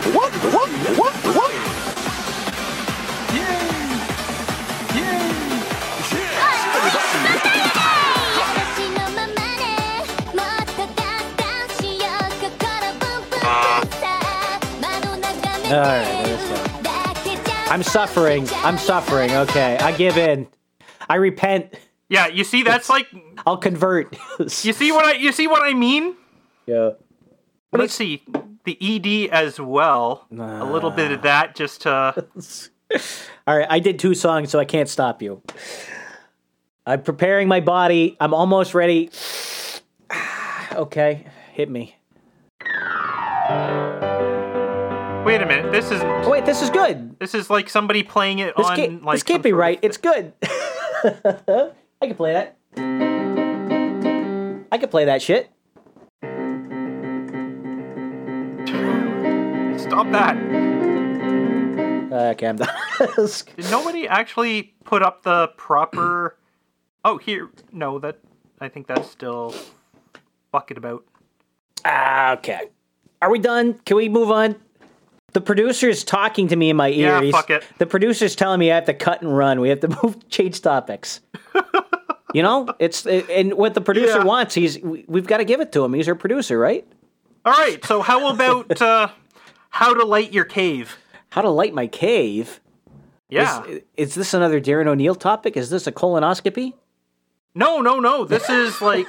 What? What? What? What? Yay! Yay! Yeah! All right, go. I'm suffering. I'm suffering. Okay, I give in. I repent. Yeah, you see, that's like I'll convert. you see what I? You see what I mean? Yeah. Let's see the ED as well. A little bit of ah. that just to. All right, I did two songs, so I can't stop you. I'm preparing my body. I'm almost ready. okay, hit me. Wait a minute. This is Oh, wait, this is good. this is like somebody playing it This on can't, like this can't be right. It's good. I can play that. I can play that shit. Stop that. Okay, I'm done. Did nobody actually put up the proper? Oh, here. No, that. I think that's still bucket about. Ah, okay. Are we done? Can we move on? The producer's talking to me in my ear. Yeah, fuck it. The producer's telling me I have to cut and run. We have to move, change topics. you know, it's and what the producer Yeah. wants. He's we- we've got to give it to him. He's our producer, right? All right. So how about uh, how to light your cave? How to light my cave? Yeah. Is, is this another Darren O'Neill topic? Is this a colonoscopy? No, no, no. This is like.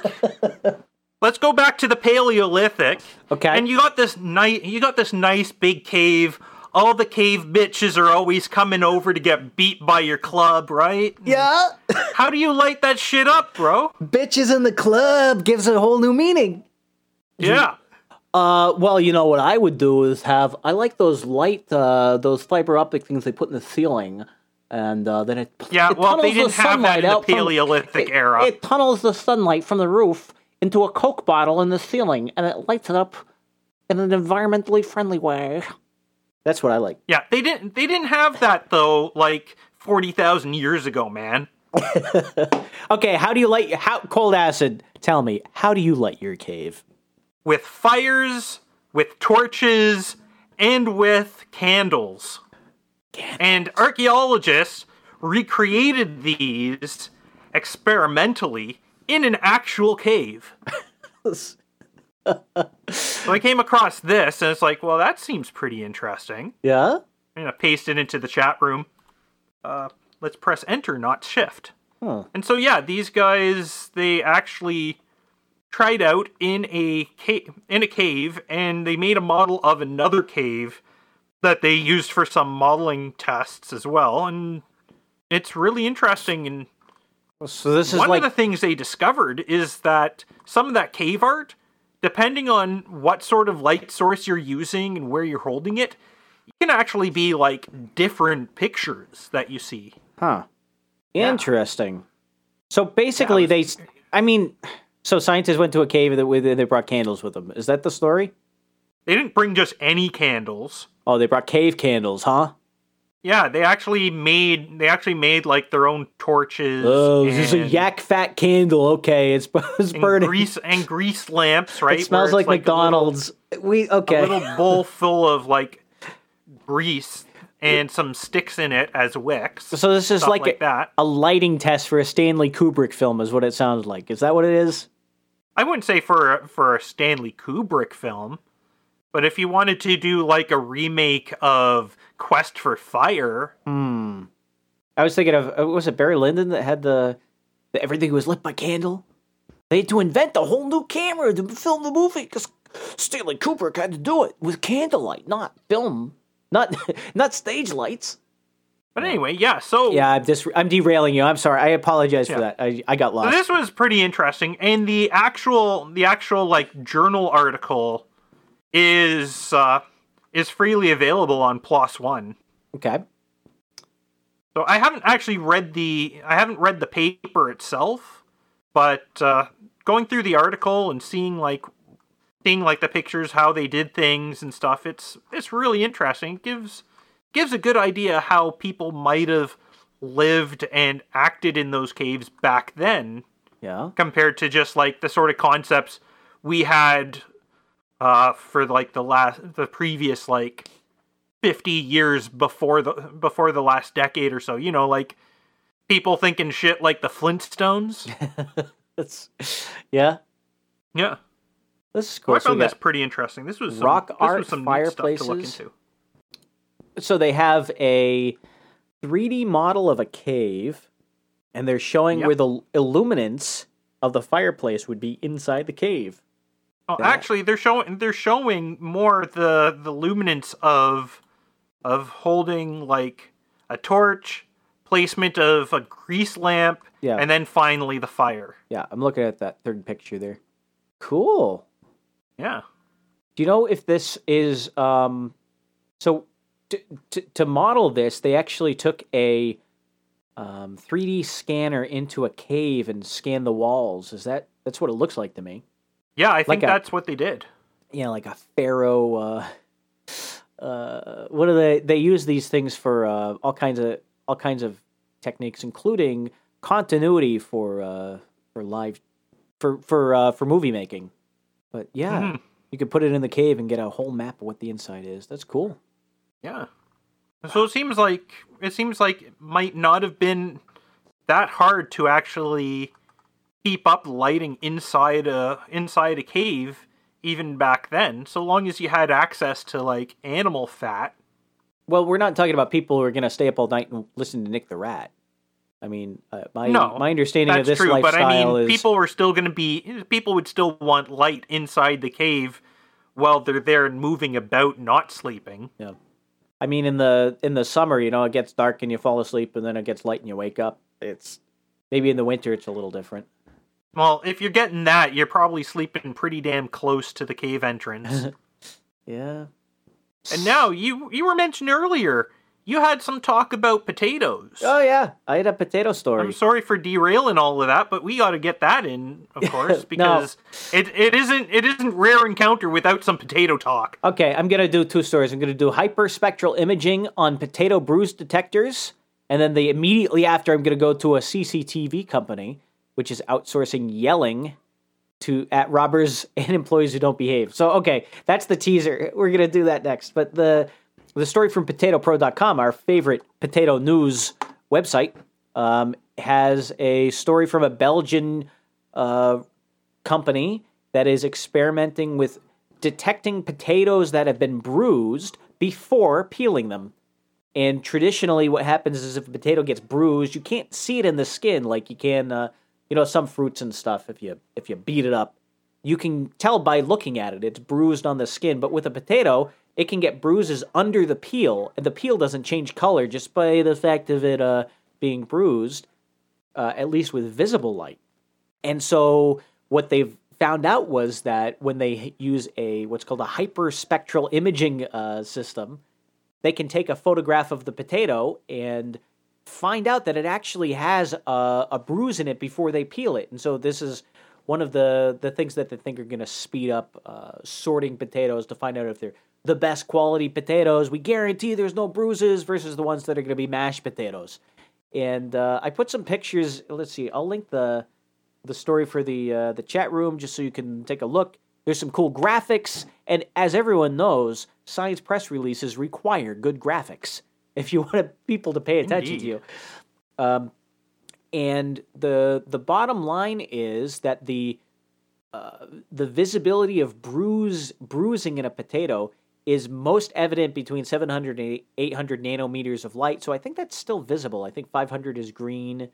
let's go back to the Paleolithic. Okay. And you got this nice. You got this nice big cave. All the cave bitches are always coming over to get beat by your club, right? Yeah. How do you light that shit up, bro? Bitches in the club gives it a whole new meaning. Yeah. Uh, well, you know what I would do is have I like those light, uh, those fiber optic things they put in the ceiling, and uh, then it Yeah, it well, they didn't have that in the out from- Paleolithic it- era. It tunnels the sunlight from the roof into a Coke bottle in the ceiling, and it lights it up in an environmentally friendly way. That's what I like. Yeah, they didn't. They didn't have that though. Like forty thousand years ago, man. Okay, how do you light how coldacid? Tell me, how do you light your cave? With fires, with torches, and with candles. And archaeologists recreated these experimentally in an actual cave. so I came across this, and it's like, well, that seems pretty interesting. Yeah. I'm gonna paste it into the chat room. Uh, let's press enter, not shift. Huh. And so yeah, these guys they actually tried out in a cave in a cave, and they made a model of another cave that they used for some modeling tests as well. And it's really interesting. And So this is one like of the things they discovered is that some of that cave art, depending on what sort of light source you're using and where you're holding it, it can actually be like different pictures that you see. Huh. Interesting. So basically, they. I mean, so scientists went to a cave that with they brought candles with them. Is that the story? They didn't bring just any candles. Oh, they brought cave candles, huh? Yeah, they actually made they actually made like their own torches. Oh, this is a yak fat candle. Okay, it's, it's and burning. grease and grease lamps, right? it smells like, it's a little- McDonald's. we okay. a little bowl full of like grease and some sticks in it as wicks. so this is like, like a, that. a lighting test for a Stanley Kubrick film, is what it sounds like. Is that what it is? I wouldn't say for for a Stanley Kubrick film, but if you wanted to do like a remake of Quest for Fire, Hmm. I was thinking of uh, was it Barry Lyndon that had the, the everything was lit by candle. They had to invent a whole new camera to film the movie because Stanley Kubrick had to do it with candlelight, not film, not not stage lights. But anyway, yeah. So Yeah, I'm just I'm derailing you. I'm sorry. I apologize for that. I I got So lost. this was pretty interesting, and the actual the actual like journal article is uh, is freely available on PLOS One. okay. So I haven't actually read the I haven't read the paper itself, but uh, going through the article and seeing like seeing like the pictures, how they did things and stuff, it's it's really interesting. It gives gives a good idea how people might have lived and acted in those caves back then Yeah. compared to just like the sort of concepts we had uh for like the last the previous like 50 years before the before the last decade or so you know like people thinking shit like the flintstones That's yeah. yeah This is so cool. i So, found this pretty interesting this was some, rock this art was some neat stuff to look fireplaces. So they have a 3D model of a cave, and they're showing Yep. where the illuminance of the fireplace would be inside the cave. oh That- actually they're showing they're showing more the the luminance of of holding like a torch placement of a grease lamp Yeah. and then finally the fire Yeah, I'm looking at that third picture there. Cool. yeah Do you know if this is um so to, to, to model this, they actually took a um, 3D scanner into a cave and scanned the walls. Is that that's what it looks like to me? Yeah, I think Like a- that's what they did. you know, like a FARO. Uh, uh, what are they? They use these things for uh, all kinds of all kinds of techniques, including continuity for uh, for live for for uh, for movie making. But yeah, Mhm. you could put it in the cave and get a whole map of what the inside is. That's cool. Yeah. So it seems like it seems like it might not have been that hard to actually keep up lighting inside a inside a cave even back then, so long as you had access to like animal fat. Well, we're not talking about people who are going to stay up all night and listen to Nick the Rat. I mean, uh, my No, my understanding of this true, but lifestyle I mean, is people were still going to be people would still want light inside the cave while they're there and moving about, not sleeping. Yeah. I mean, in the in the summer, you know, it gets dark and you fall asleep, and then it gets light and you wake up. It's maybe in the winter it's a little different. Well, if you're getting that, you're probably sleeping pretty damn close to the cave entrance. Yeah. and now you you were mentioned earlier, you had some talk about potatoes. Oh yeah, I had a potato story. I'm sorry for derailing all of that, but we got to get that in, of course, because it, it isn't it isn't rare encounter without some potato talk. Okay, I'm gonna do two stories. I'm gonna do hyperspectral imaging on potato bruise detectors, and then the immediately after, I'm gonna go to a CCTV company, which is outsourcing yelling to at robbers and employees who don't behave. So okay, that's the teaser. We're gonna do that next. But the the story from PotatoPro.com, our favorite potato news website, um, has a story from a Belgian uh, company that is experimenting with detecting potatoes that have been bruised before peeling them. And traditionally, what happens is if a potato gets bruised, you can't see it in the skin like you can, uh, you know, some fruits and stuff. If you if you beat it up, you can tell by looking at it; it's bruised on the skin. But with a potato, it can get bruises under the peel, and the peel doesn't change color just by the fact of it uh, being bruised, uh, at least with visible light. And so what they've found out was that when they use a what's called a hyperspectral imaging uh, system, they can take a photograph of the potato and find out that it actually has a, a bruise in it before they peel it. And so this is one of the the things that they think are going to speed up uh, sorting potatoes to find out if they're the best quality potatoes. We guarantee there's no bruises versus the ones that are going to be mashed potatoes. And uh, I put some pictures. Let's see. I'll link the the story for the uh, the chat room just so you can take a look. There's some cool graphics, and as everyone knows, science press releases require good graphics if you want people to pay attention to you. Um, and the the bottom line is that the uh, the visibility of bruise bruising in a potato is most evident between 700 and 800 nanometers of light. So I think that's still visible. I think 500 is green,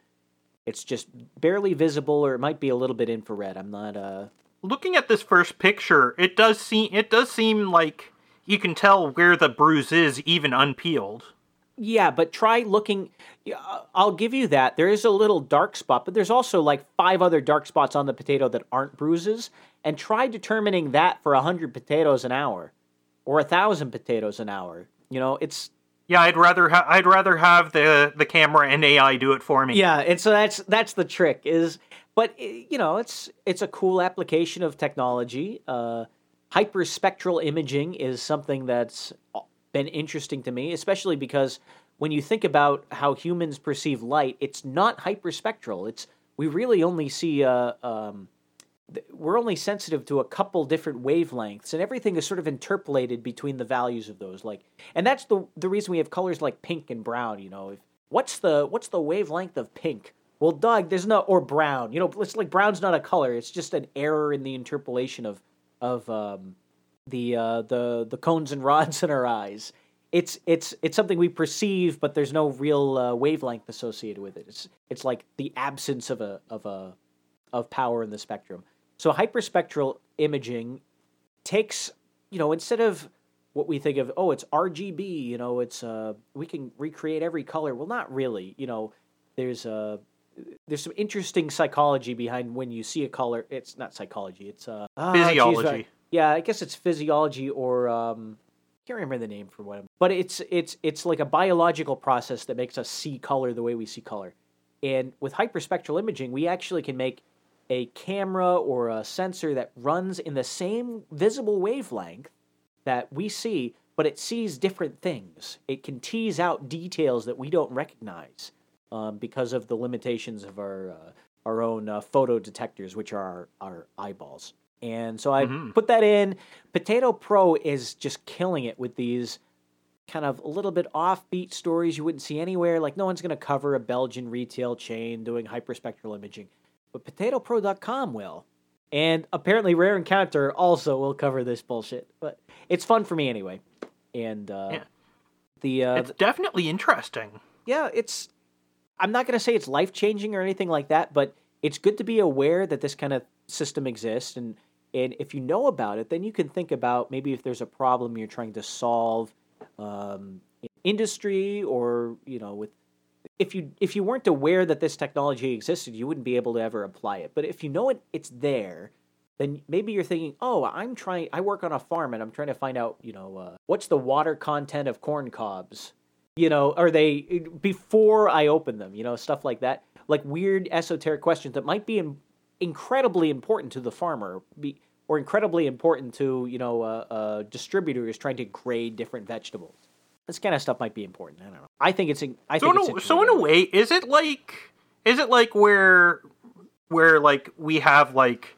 It's just barely visible, or it might be a little bit infrared. I'm not. Uh, Looking at this first picture, it does seem it does seem like you can tell where the bruise is even unpeeled. Yeah, but try looking. I'll give you that. There is a little dark spot, but there's also like five other dark spots on the potato that aren't bruises. And try determining that for 100 potatoes an hour or a 1,000 potatoes an hour. You know, it's. Yeah, I'd rather ha- I'd rather have the the camera and AI do it for me. Yeah, and so that's that's the trick is but you know, it's it's a cool application of technology. Uh hyperspectral imaging is something that's been interesting to me, especially because when you think about how humans perceive light, it's not hyperspectral. It's we really only see uh, um, th- we're only sensitive to a couple different wavelengths, and everything is sort of interpolated between the values of those. Like, and that's the the reason we have colors like pink and brown. You know, if, what's the what's the wavelength of pink? Well, Doug, there's no or brown. You know, it's like brown's not a color. It's just an error in the interpolation of of um, the uh, the the cones and rods in our eyes. It's it's it's something we perceive, but there's no real uh, wavelength associated with it. It's it's like the absence of a of a of power in the spectrum. So hyperspectral imaging takes you know instead of what we think of oh it's RGB you know it's uh we can recreate every color well not really you know there's uh there's some interesting psychology behind when you see a color it's not psychology it's uh ah, geez, Physiology. I- yeah I guess it's physiology or um can't remember the name for what but it's it's it's like a biological process that makes us see color the way we see color and with hyperspectral imaging we actually can make a camera or a sensor that runs in the same visible wavelength that we see, but it sees different things. It can tease out details that we don't recognize um, because of the limitations of our uh, our own uh, photo detectors, which are our, our eyeballs. And so I put that in. Potato Pro is just killing it with these kind of a little bit offbeat stories you wouldn't see anywhere. Like no one's going to cover a Belgian retail chain doing hyperspectral imaging, but PotatoPro.com will. And apparently, Rare Encounter also will cover this bullshit. But it's fun for me anyway. And uh, Yeah. the uh, It's definitely interesting. yeah, it's. I'm not going to say it's life changing or anything like that, but it's good to be aware that this kind of system exists, and and if you know about it, then you can think about maybe if there's a problem you're trying to solve, um, in industry or you know with. If you if you weren't aware that this technology existed, you wouldn't be able to ever apply it. But if you know it, it's there, then maybe you're thinking, oh, I'm trying. I work on a farm and I'm trying to find out, you know, uh, what's the water content of corn cobs you know are they before i open them you know stuff like that like weird esoteric questions that might be in, incredibly important to the farmer be, or incredibly important to you know a, a distributor who's trying to grade different vegetables this kind of stuff might be important i don't know i think it's i So think in it's a, so in a way, is it like is it like where where like we have like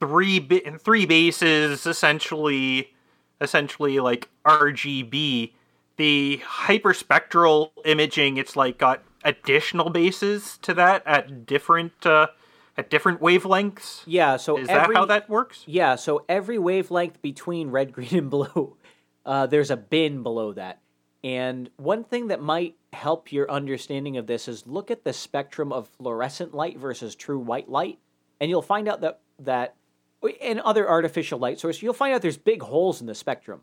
three bi- three bases essentially essentially like RGB. The hyperspectral imaging, it's like got additional bases to that at different uh, at different wavelengths. yeah so Is every, that how that works? Yeah, so every wavelength between red, green, and blue, uh, there's a bin below that. And one thing that might help your understanding of this is look at the spectrum of fluorescent light versus true white light, and you'll find out that that and other artificial light sources, you'll find out there's big holes in the spectrum.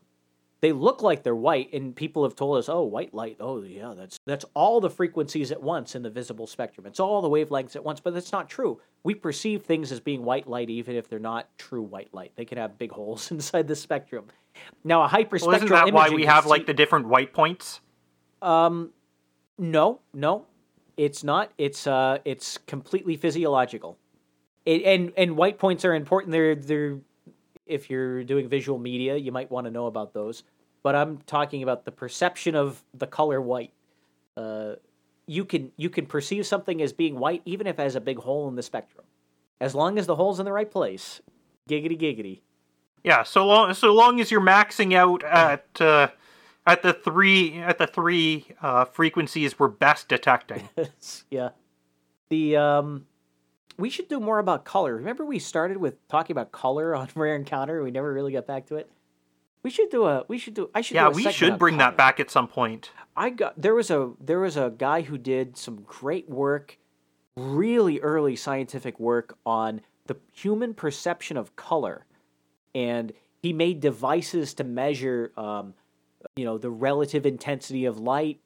They look like they're white, and people have told us, "Oh, white light. Oh, yeah, that's that's all the frequencies at once in the visible spectrum. It's all the wavelengths at once." But that's not true. We perceive things as being white light, even if they're not true white light. They can have big holes inside the spectrum. Now, a hyperspectral Well, isn't that why we have like the different white points? um, no, no, it's not. It's uh, it's completely physiological. It, and and white points are important. They're they're if you're doing visual media, you might want to know about those. But I'm talking about the perception of the color white. Uh, you can you can perceive something as being white even if it has a big hole in the spectrum, as long as the hole's in the right place. Giggity giggity. Yeah, so long so long as you're maxing out at uh, at the three at the three uh, frequencies we're best detecting. yeah. The um we should do more about color. Remember we started with talking about color on Rare Encounter, we never really got back to it. We should do a we should do I should yeah, we should bring color. that back at some point. I got there was a there was a guy who did some great work really early scientific work on the human perception of color, and he made devices to measure, um, you know, the relative intensity of light.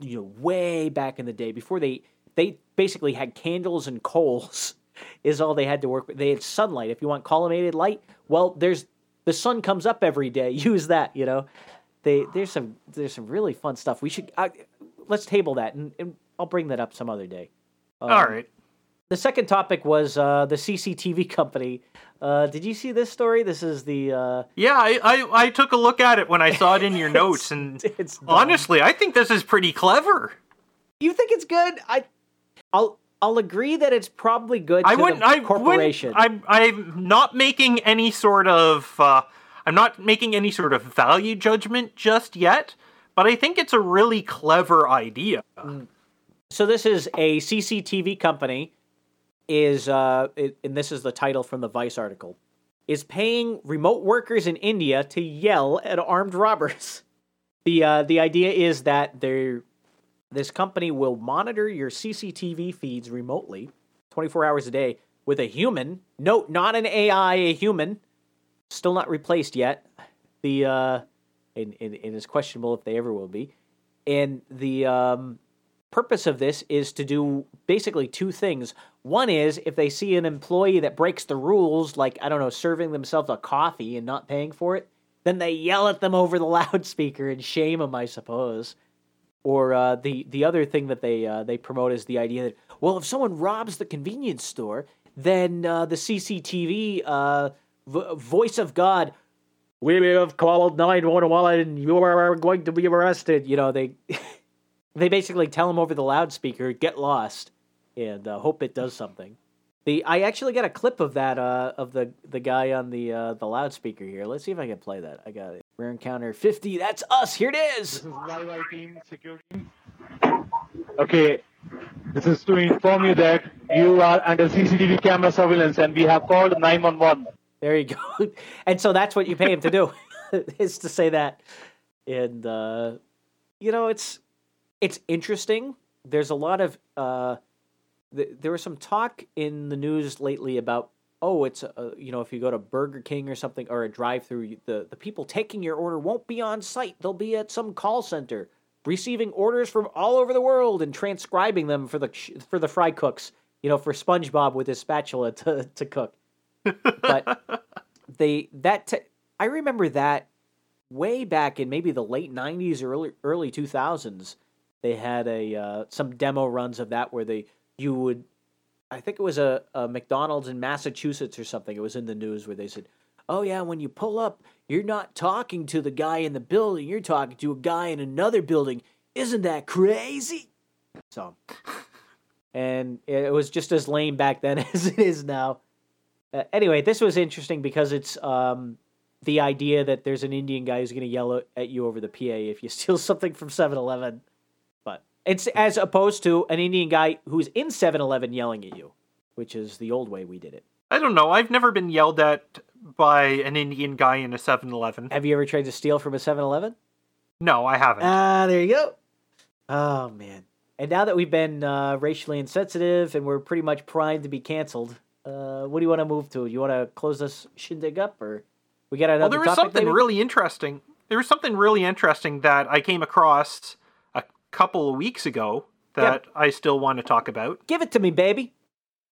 You know, way back in the day, before they they basically had candles and coals, is all they had to work with. They had sunlight. If you want collimated light, well, there's the sun comes up every day. Use that. You know, they there's some there's some really fun stuff. We should uh, let's table that, and, and I'll bring that up some other day. Um, All right. The second topic was uh, the CCTV company. Uh, did you see this story? This is the uh, Yeah, I, I I took a look at it when I saw it in your notes, and it's honestly, I think this is pretty clever. You think it's good? I, I'll I'll agree that it's probably good. I to wouldn't. the I corporation. Wouldn't, I'm. I'm not making any sort of. Uh, I'm not making any sort of value judgment just yet, but I think it's a really clever idea. so this is a CCTV company. Is uh, it, and this is the title from the Vice article, is paying remote workers in India to yell at armed robbers. The uh, the idea is that they're this company will monitor your CCTV feeds remotely, 24 hours a day, with a human. Note, not an AI, a human. Still not replaced yet. The uh, and, and, and it's questionable if they ever will be. And the um, purpose of this is to do basically two things. One is if they see an employee that breaks the rules, like I don't know, serving themselves a coffee and not paying for it, then they yell at them over the loudspeaker and shame them, I suppose. Or uh, the the other thing that they uh, they promote is the idea that well, if someone robs the convenience store, then uh, the CCTV uh, v- voice of God, we have called nine one one and you are going to be arrested. You know they they basically tell him over the loudspeaker, get lost, and uh, hope it does something. The I actually got a clip of that uh, of the the guy on the uh, the loudspeaker here. Let's see if I can play that. I got it. Rare encounter fifty. That's us. Here it is. This is Live Eye security. Okay, this is to inform you that you are under CCTV camera surveillance and we have called 911. There you go. and so that's what you pay him to do is to say that. And uh, you know, it's it's interesting. There's a lot of uh, th- there was some talk in the news lately about oh, it's uh, you know, if you go to Burger King or something or a drive-through, the the people taking your order won't be on site. They'll be at some call center receiving orders from all over the world and transcribing them for the for the fry cooks, you know, for SpongeBob with his spatula to to cook but they that te- I remember that way back in maybe the late '90s or early early 2000s. They had a uh, some demo runs of that where they you would I think it was a, a McDonald's in Massachusetts or something. It was in the news where they said, "Oh yeah, when you pull up, you're not talking to the guy in the building. You're talking to a guy in another building. Isn't that crazy?" So, and it was just as lame back then as it is now. Uh, anyway, this was interesting because it's um, the idea that there's an Indian guy who's going to yell at- you over the PA if you steal something from 7-Eleven. It's as opposed to an Indian guy who's in 7-Eleven yelling at you, which is the old way we did it. I don't know. I've never been yelled at by an Indian guy in a 7-Eleven. Have you ever tried to steal from a 7-Eleven? No, I haven't. Ah, there you go. Oh man. And now that we've been uh, racially insensitive and we're pretty much primed to be canceled, uh, what do you want to move to? You want to close this shindig up, or we got another well, there was something maybe? really interesting. There was something really interesting that I came across couple of weeks ago that I still want to talk about. Give it to me, baby.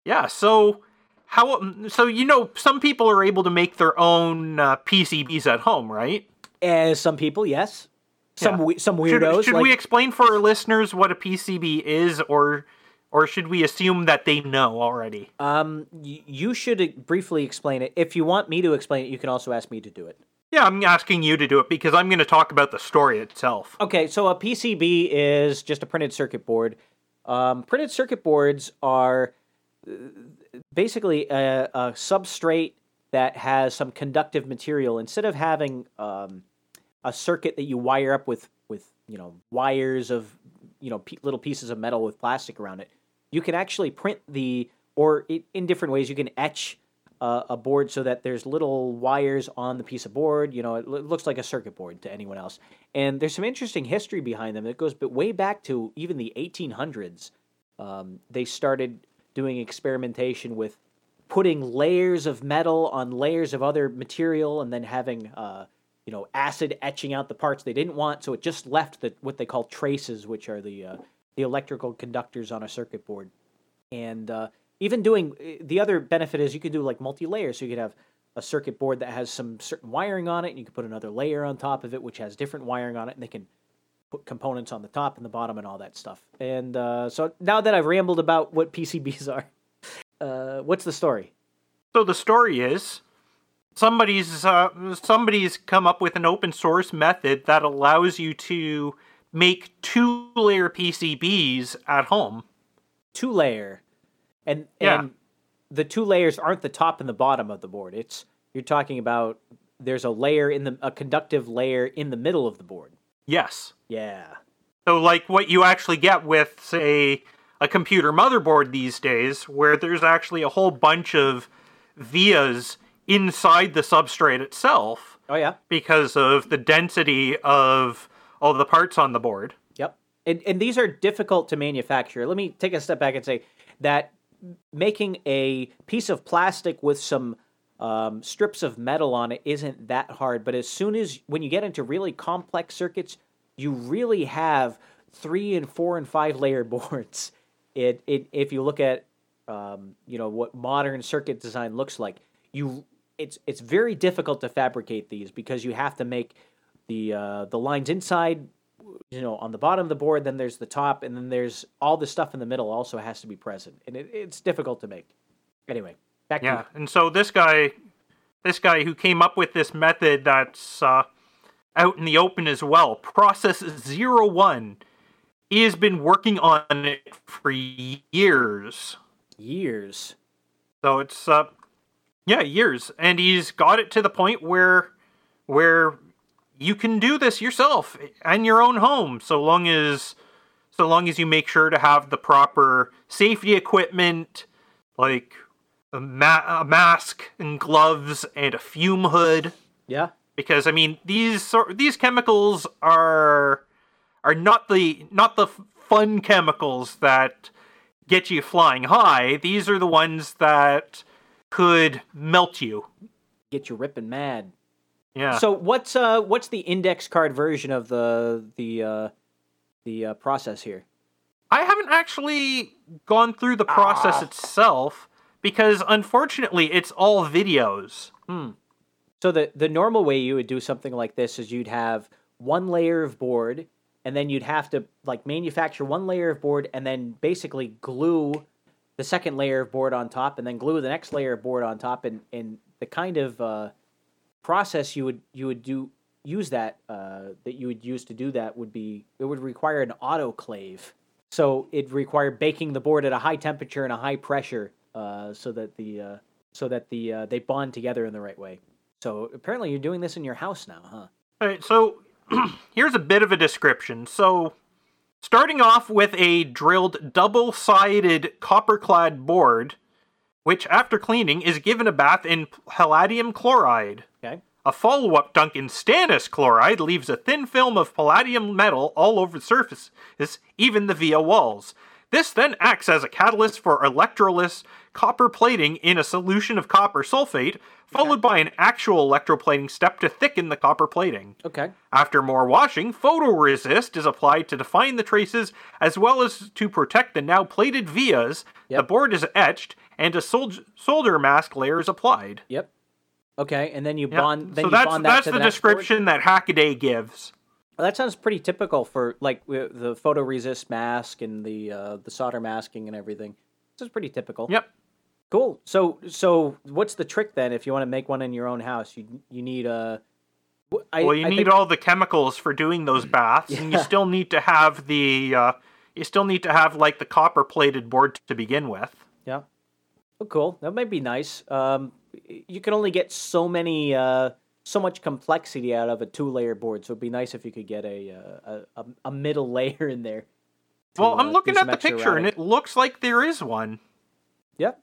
Yeah, so how so you know some people are able to make their own uh, PCBs at home, right? As some people, yes. Some Yeah. we- some Should, weirdos. should like, we explain for our listeners what a PCB is or or should we assume that they know already? um, y- you should briefly explain it. If you want me to explain it, you can also ask me to do it. Yeah, I'm asking you to do it because I'm going to talk about the story itself. Okay, so a PCB is just a printed circuit board. Um, printed circuit boards are uh, basically a, a substrate that has some conductive material. Instead of having um, a circuit that you wire up with with you know wires of you know pe- little pieces of metal with plastic around it, you can actually print the or i in different ways you can etch uh, a board so that there's little wires on the piece of board. You know, it lo- looks like a circuit board to anyone else. And there's some interesting history behind them that goes way back to even the 1800s. um, they started doing experimentation with putting layers of metal on layers of other material and then having uh, you know acid etching out the parts they didn't want so it just left the what they call traces which are the uh, the electrical conductors on a circuit board and uh, even doing eh, the other benefit is you could do like multi-layer. So you could have a circuit board that has some certain wiring on it and you can put another layer on top of it which has different wiring on it and they can put components on the top and the bottom and all that stuff. And uh, so now that i've rambled about what pcbs are uh, what's the story? So the story is somebody's uh, somebody's come up with an open source method that allows you to make two layer PCBs at home. two layer and Yeah. and the two layers aren't the top and the bottom of the board it's you're talking about there's a layer in the a conductive layer in the middle of the board Yes. yeah So like what you actually get with say a computer motherboard these days where there's actually a whole bunch of vias inside the substrate itself oh yeah because of the density of all the parts on the board. Yep. And, and these are difficult to manufacture. Let me take a step back and say that making a piece of plastic with some um, strips of metal on it isn't that hard. But as soon as when you get into really complex circuits, you really have three and four and five layer boards. It, it if you look at um, you know what modern circuit design looks like, you it's it's very difficult to fabricate these because you have to make the uh, the lines inside you know on the bottom of the board then there's the top and then there's all the stuff in the middle also has to be present. And it, it's difficult to make. Anyway back to Yeah, and so this guy, this guy who came up with this method that's uh, out in the open as well, Process Zero One, he has been working on it for years. years. So it's uh, yeah, years, and he's got it to the point where, where you can do this yourself in your own home, so long as, so long as you make sure to have the proper safety equipment, like a, ma- a mask and gloves and a fume hood yeah because I mean these these chemicals are are not the not the fun chemicals that get you flying high. These are the ones that could melt you. get you ripping mad Yeah. so what's uh what's the index card version of the the uh the uh, process here I haven't actually gone through the process itself because unfortunately it's all videos. Hmm. So the the normal way you would do something like this is you'd have one layer of board, and then you'd have to like manufacture one layer of board, and then basically glue the second layer of board on top, and then glue the next layer of board on top, and and the kind of uh, process you would you would do use that uh, that you would use to do that would be it would require an autoclave. So it required baking the board at a high temperature and a high pressure, uh, so that the uh, so that the uh, they bond together in the right way. So apparently you're doing this in your house now, huh? All right, so here's a bit of a description. So, starting off with a drilled double sided copper clad board, which after cleaning is given a bath in palladium chloride. Okay. A follow up dunk in stannous chloride leaves a thin film of palladium metal all over the surface, even the via walls. This then acts as a catalyst for electroless copper plating in a solution of copper sulfate, followed by an actual electroplating step to thicken the copper plating. Okay. After more washing, photoresist is applied to define the traces as well as to protect the now plated vias. The board is etched and a sol- solder mask layer is applied. Yep. Okay, and then you Yeah, bond. Then so you that's bond that that's the, board? description that Hackaday gives. Well, that sounds pretty typical for like the photoresist mask and the uh, the solder masking and everything. This is pretty typical. Yep. Cool. So so what's the trick then? If you want to make one in your own house, you you need a. Well, you I need think- all the chemicals for doing those baths, and you still need to have the uh, you still need to have like the copper plated board to begin with. Yeah. Oh, cool. That might be nice. Um, you can only get so many, uh, so much complexity out of a two-layer board. So it'd be nice if you could get a uh, a, a, a middle layer in there. to, Well, uh, I'm do looking at the picture, and it looks like there is one. Yep.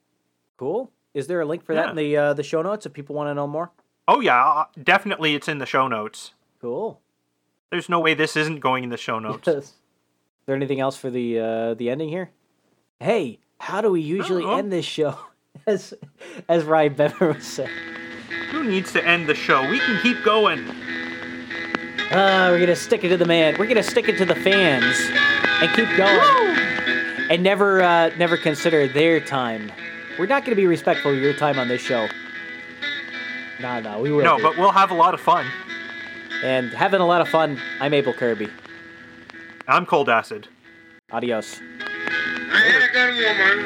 Cool. Is there a link for that in the uh, the show notes if people want to know more? Oh yeah, uh, definitely, it's in the show notes. Cool. There's no way this isn't going in the show notes. Is there anything else for the uh, the ending here? Hey, how do we usually end this show? As as Ryan Bever was saying. Who needs to end the show? We can keep going. Uh, we're gonna stick it to the man. We're gonna stick it to the fans and keep going. And never uh, never consider their time. We're not gonna be respectful of your time on this show. No, no, we will. No, be. but we'll have a lot of fun. and having a lot of fun. I'm Abel Kirby. I'm coldacid. Adios. I had a good woman.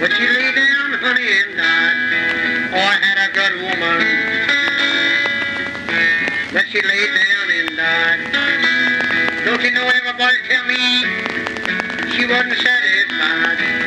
But she lay down, honey, and died. Oh, I had a good woman. But she lay down and died. Don't you know everybody tell me she wasn't satisfied?